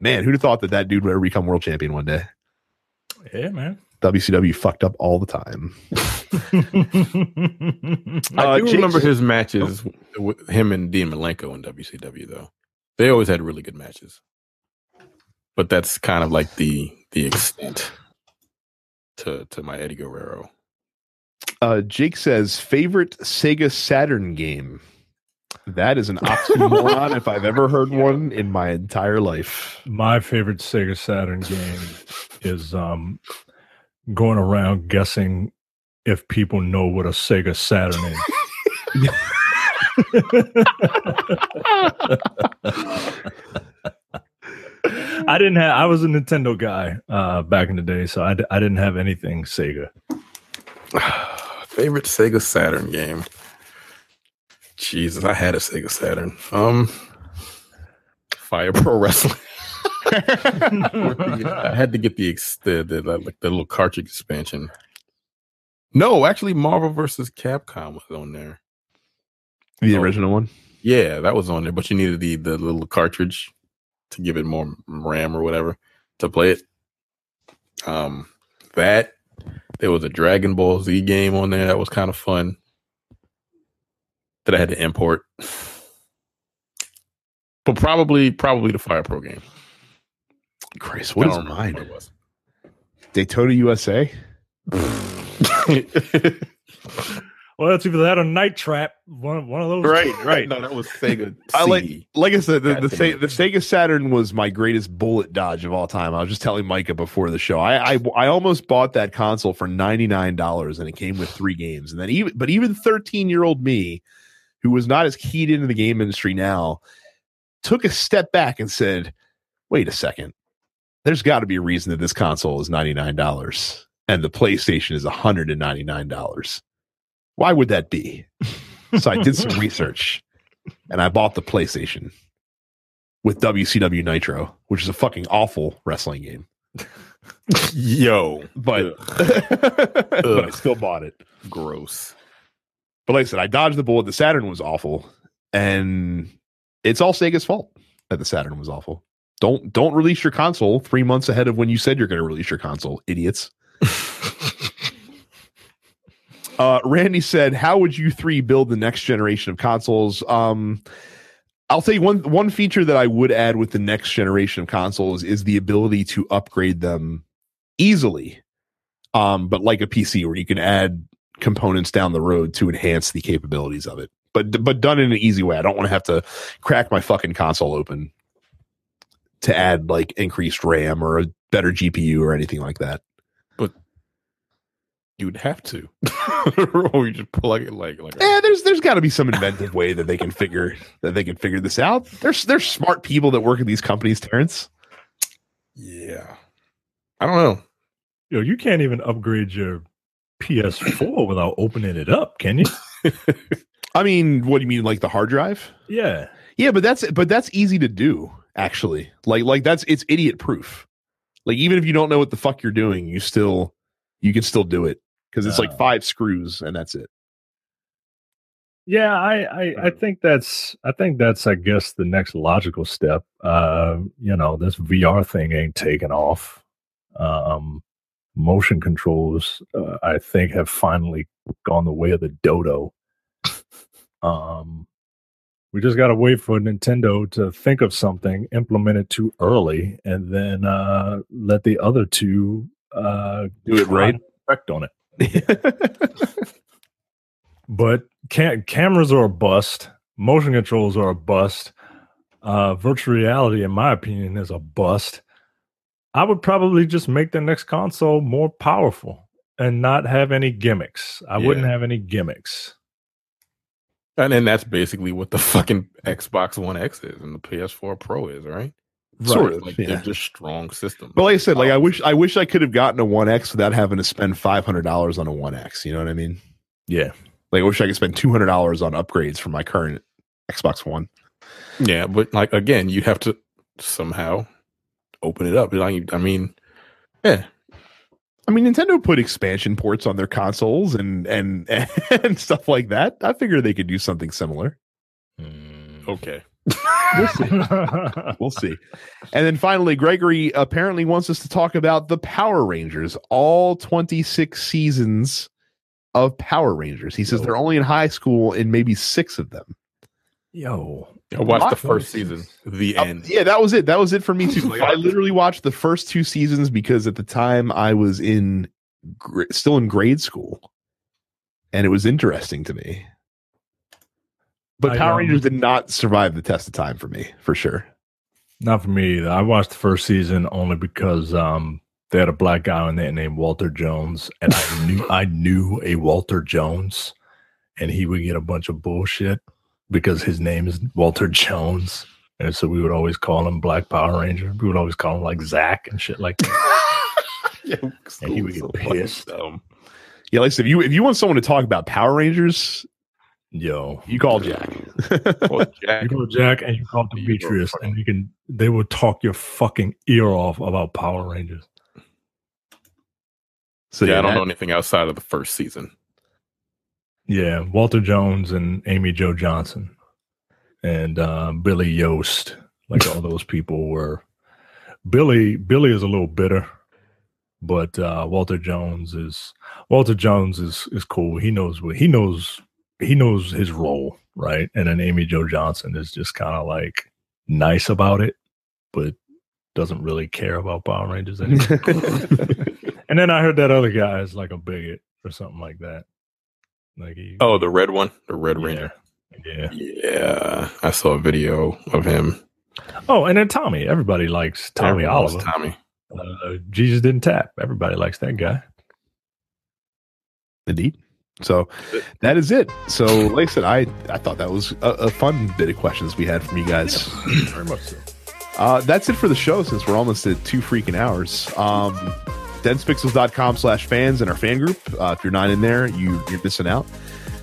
man, who'd have thought that that dude would ever become world champion one day? Yeah, man. WCW fucked up all the time. I Uh, do Jake's- remember his matches with him and Dean Malenko in WCW though. They always had really good matches. But that's kind of like the the extent to to my Eddie Guerrero. Uh, Jake says favorite Sega Saturn game. That is an oxymoron if I've ever heard one in my entire life. My favorite Sega Saturn game is um going around guessing if people know what a Sega Saturn is. I didn't have. I was a Nintendo guy uh, back in the day, so I, d- I didn't have anything Sega. Favorite Sega Saturn game. Jesus, I had a Sega Saturn. Um Fire Pro Wrestling. I had to get the the, the, like the little cartridge expansion. No, actually, Marvel versus Capcom was on there. The original one. Yeah, that was on there, but you needed the the little cartridge to give it more RAM or whatever to play it. Um, that there was a Dragon Ball Z game on there that was kind of fun that I had to import. But probably, probably the Fire Pro game. Christ, what is mine? what it was. Daytona USA. well, that's either that or Night Trap. One, one of those. Right, right. no, that was Sega. I like, like I said, the, the, the, Sega Saturn was my greatest bullet dodge of all time. I was just telling Micah before the show. I, I, I almost bought that console for ninety nine dollars, and it came with three games. And then even, but even thirteen year old me, who was not as keyed into the game industry now, took a step back and said, "Wait a second. There's got to be a reason that this console is ninety nine dollars." And the PlayStation is $199 why would that be?" so I did some research and I bought the PlayStation with WCW Nitro, which is a fucking awful wrestling game. Yo, But but I still bought it. gross. But like I said, I dodged the bullet. The Saturn was awful, and it's all Sega's fault that the Saturn was awful. Don't don't release your console three months ahead of when you said you're going to release your console, idiots. Uh, Randy said, "How would you three build the next generation of consoles?" Um, I'll you one one feature that I would add with the next generation of consoles is the ability to upgrade them easily. Um, but like a PC, where you can add components down the road to enhance the capabilities of it, but but done in an easy way. I don't want to have to crack my fucking console open to add like increased RAM or a better GPU or anything like that. You'd have to, or you just plug it like like. a- Eh, there's there's got to be some inventive way that they can figure that they can figure this out. There's there's smart people that work at these companies, Terrence. Yeah, I don't know. Yo, you can't even upgrade your PS4 without opening it up, can you? I mean, what do you mean, like the hard drive? Yeah. Yeah, but that's but that's easy to do actually. Like like that's it's idiot proof. Like even if you don't know what the fuck you're doing, you still you can still do it because it's like Oh. five screws and that's it. Yeah, I, I I think that's I think that's I guess the next logical step. Uh, you know, this VR thing ain't taken off. Um, motion controls, uh, I think, have finally gone the way of the dodo. Um, we just got to wait for Nintendo to think of something, implement it too early, and then uh, let the other two uh, Do it right. Effect on it. but ca- cameras are a bust. Motion controls are a bust. Uh, virtual reality, in my opinion, is a bust. I would probably just make the next console more powerful and not have any gimmicks. I wouldn't have any gimmicks. And then that's basically what the fucking Xbox One X is and the PS4 Pro is, right? Sort of, Like yeah. they're just strong systems. But like I said, like I wish I wish I could have gotten a One X without having to spend five hundred dollars on a One X. You know what I mean? Yeah. Like I wish I could spend two hundred dollars on upgrades for my current Xbox One. yeah, but like again, you have to somehow open it up. Like, I mean, yeah, I mean, Nintendo put expansion ports on their consoles and and and stuff like that. I figure they could do something similar. Hmm. Okay. We'll see. we'll see. And then finally, Gregory apparently wants us to talk about the Power Rangers, all 26 seasons of Power Rangers. He says Yo. they're only in high school in maybe six of them. Yo, I watched What? the first season. The Uh, end. yeah, that was it. That was it for me too. Like I literally watched the first two seasons because at the time I was in gr- still in grade school, and it was interesting to me. But I, Power Rangers did not survive the test of time for me, for sure. not for me either. I watched the first season only because um they had a black guy in there named Walter Jones, and I knew I knew a Walter Jones, and he would get a bunch of bullshit because his name is Walter Jones. And so we would always call him Black Power Ranger. We would always call him like Zach and shit like that. yeah, And he would get so pissed. dumb. Yeah, like I said, if you if you want someone to talk about Power Rangers, Yo, you call Jack. Jack, you call Jack and you call Demetrius, and you can they will talk your fucking ear off about Power Rangers. so yeah, I don't that- know anything outside of the first season. Yeah, Walter Jones and Amy Jo Johnson and uh, Billy Yost. Like all those people were. Billy Billy is a little bitter, but uh, Walter Jones is Walter Jones is is cool. He knows what he knows. He knows his role, right? And then Amy Jo Johnson is just kind of like nice about it, but doesn't really care about Power Rangers anymore. and then I heard that other guy is like a bigot or something like that. Like he, Oh, the red one, the Red yeah, Ranger. Yeah. Yeah, I saw a video of him. Oh, and then Tommy. Everybody likes Tommy Everyone loves Oliver. Tommy. Uh, Jesus didn't tap. Everybody likes that guy. Indeed. So that is it. So, like I said, I, I thought that was a, a fun bit of questions we had from you guys. Very much so. Uh, that's it for the show since we're almost at two freaking hours. Um, denspixels.com slash fans and our fan group. Uh, if you're not in there, you, you're missing out.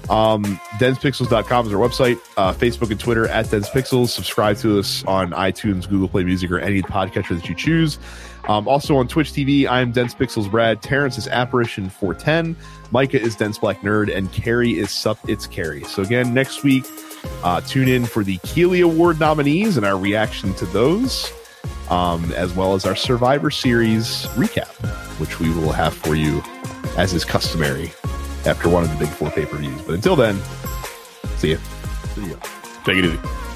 Um, denspixels.com is our website, uh, Facebook and Twitter at denspixels. Subscribe to us on iTunes, Google Play Music, or any podcatcher that you choose. Um, also on Twitch TV, I'm Dense Pixels Brad. Terrence is Apparition 410. Micah is Dense Black Nerd. And Carrie is Sup It's Carrie. So again, next week, uh, tune in for the Keighley Award nominees and our reaction to those, um, as well as our Survivor Series recap, which we will have for you as is customary after one of the big four pay per views. But until then, see you. See ya. Take it easy.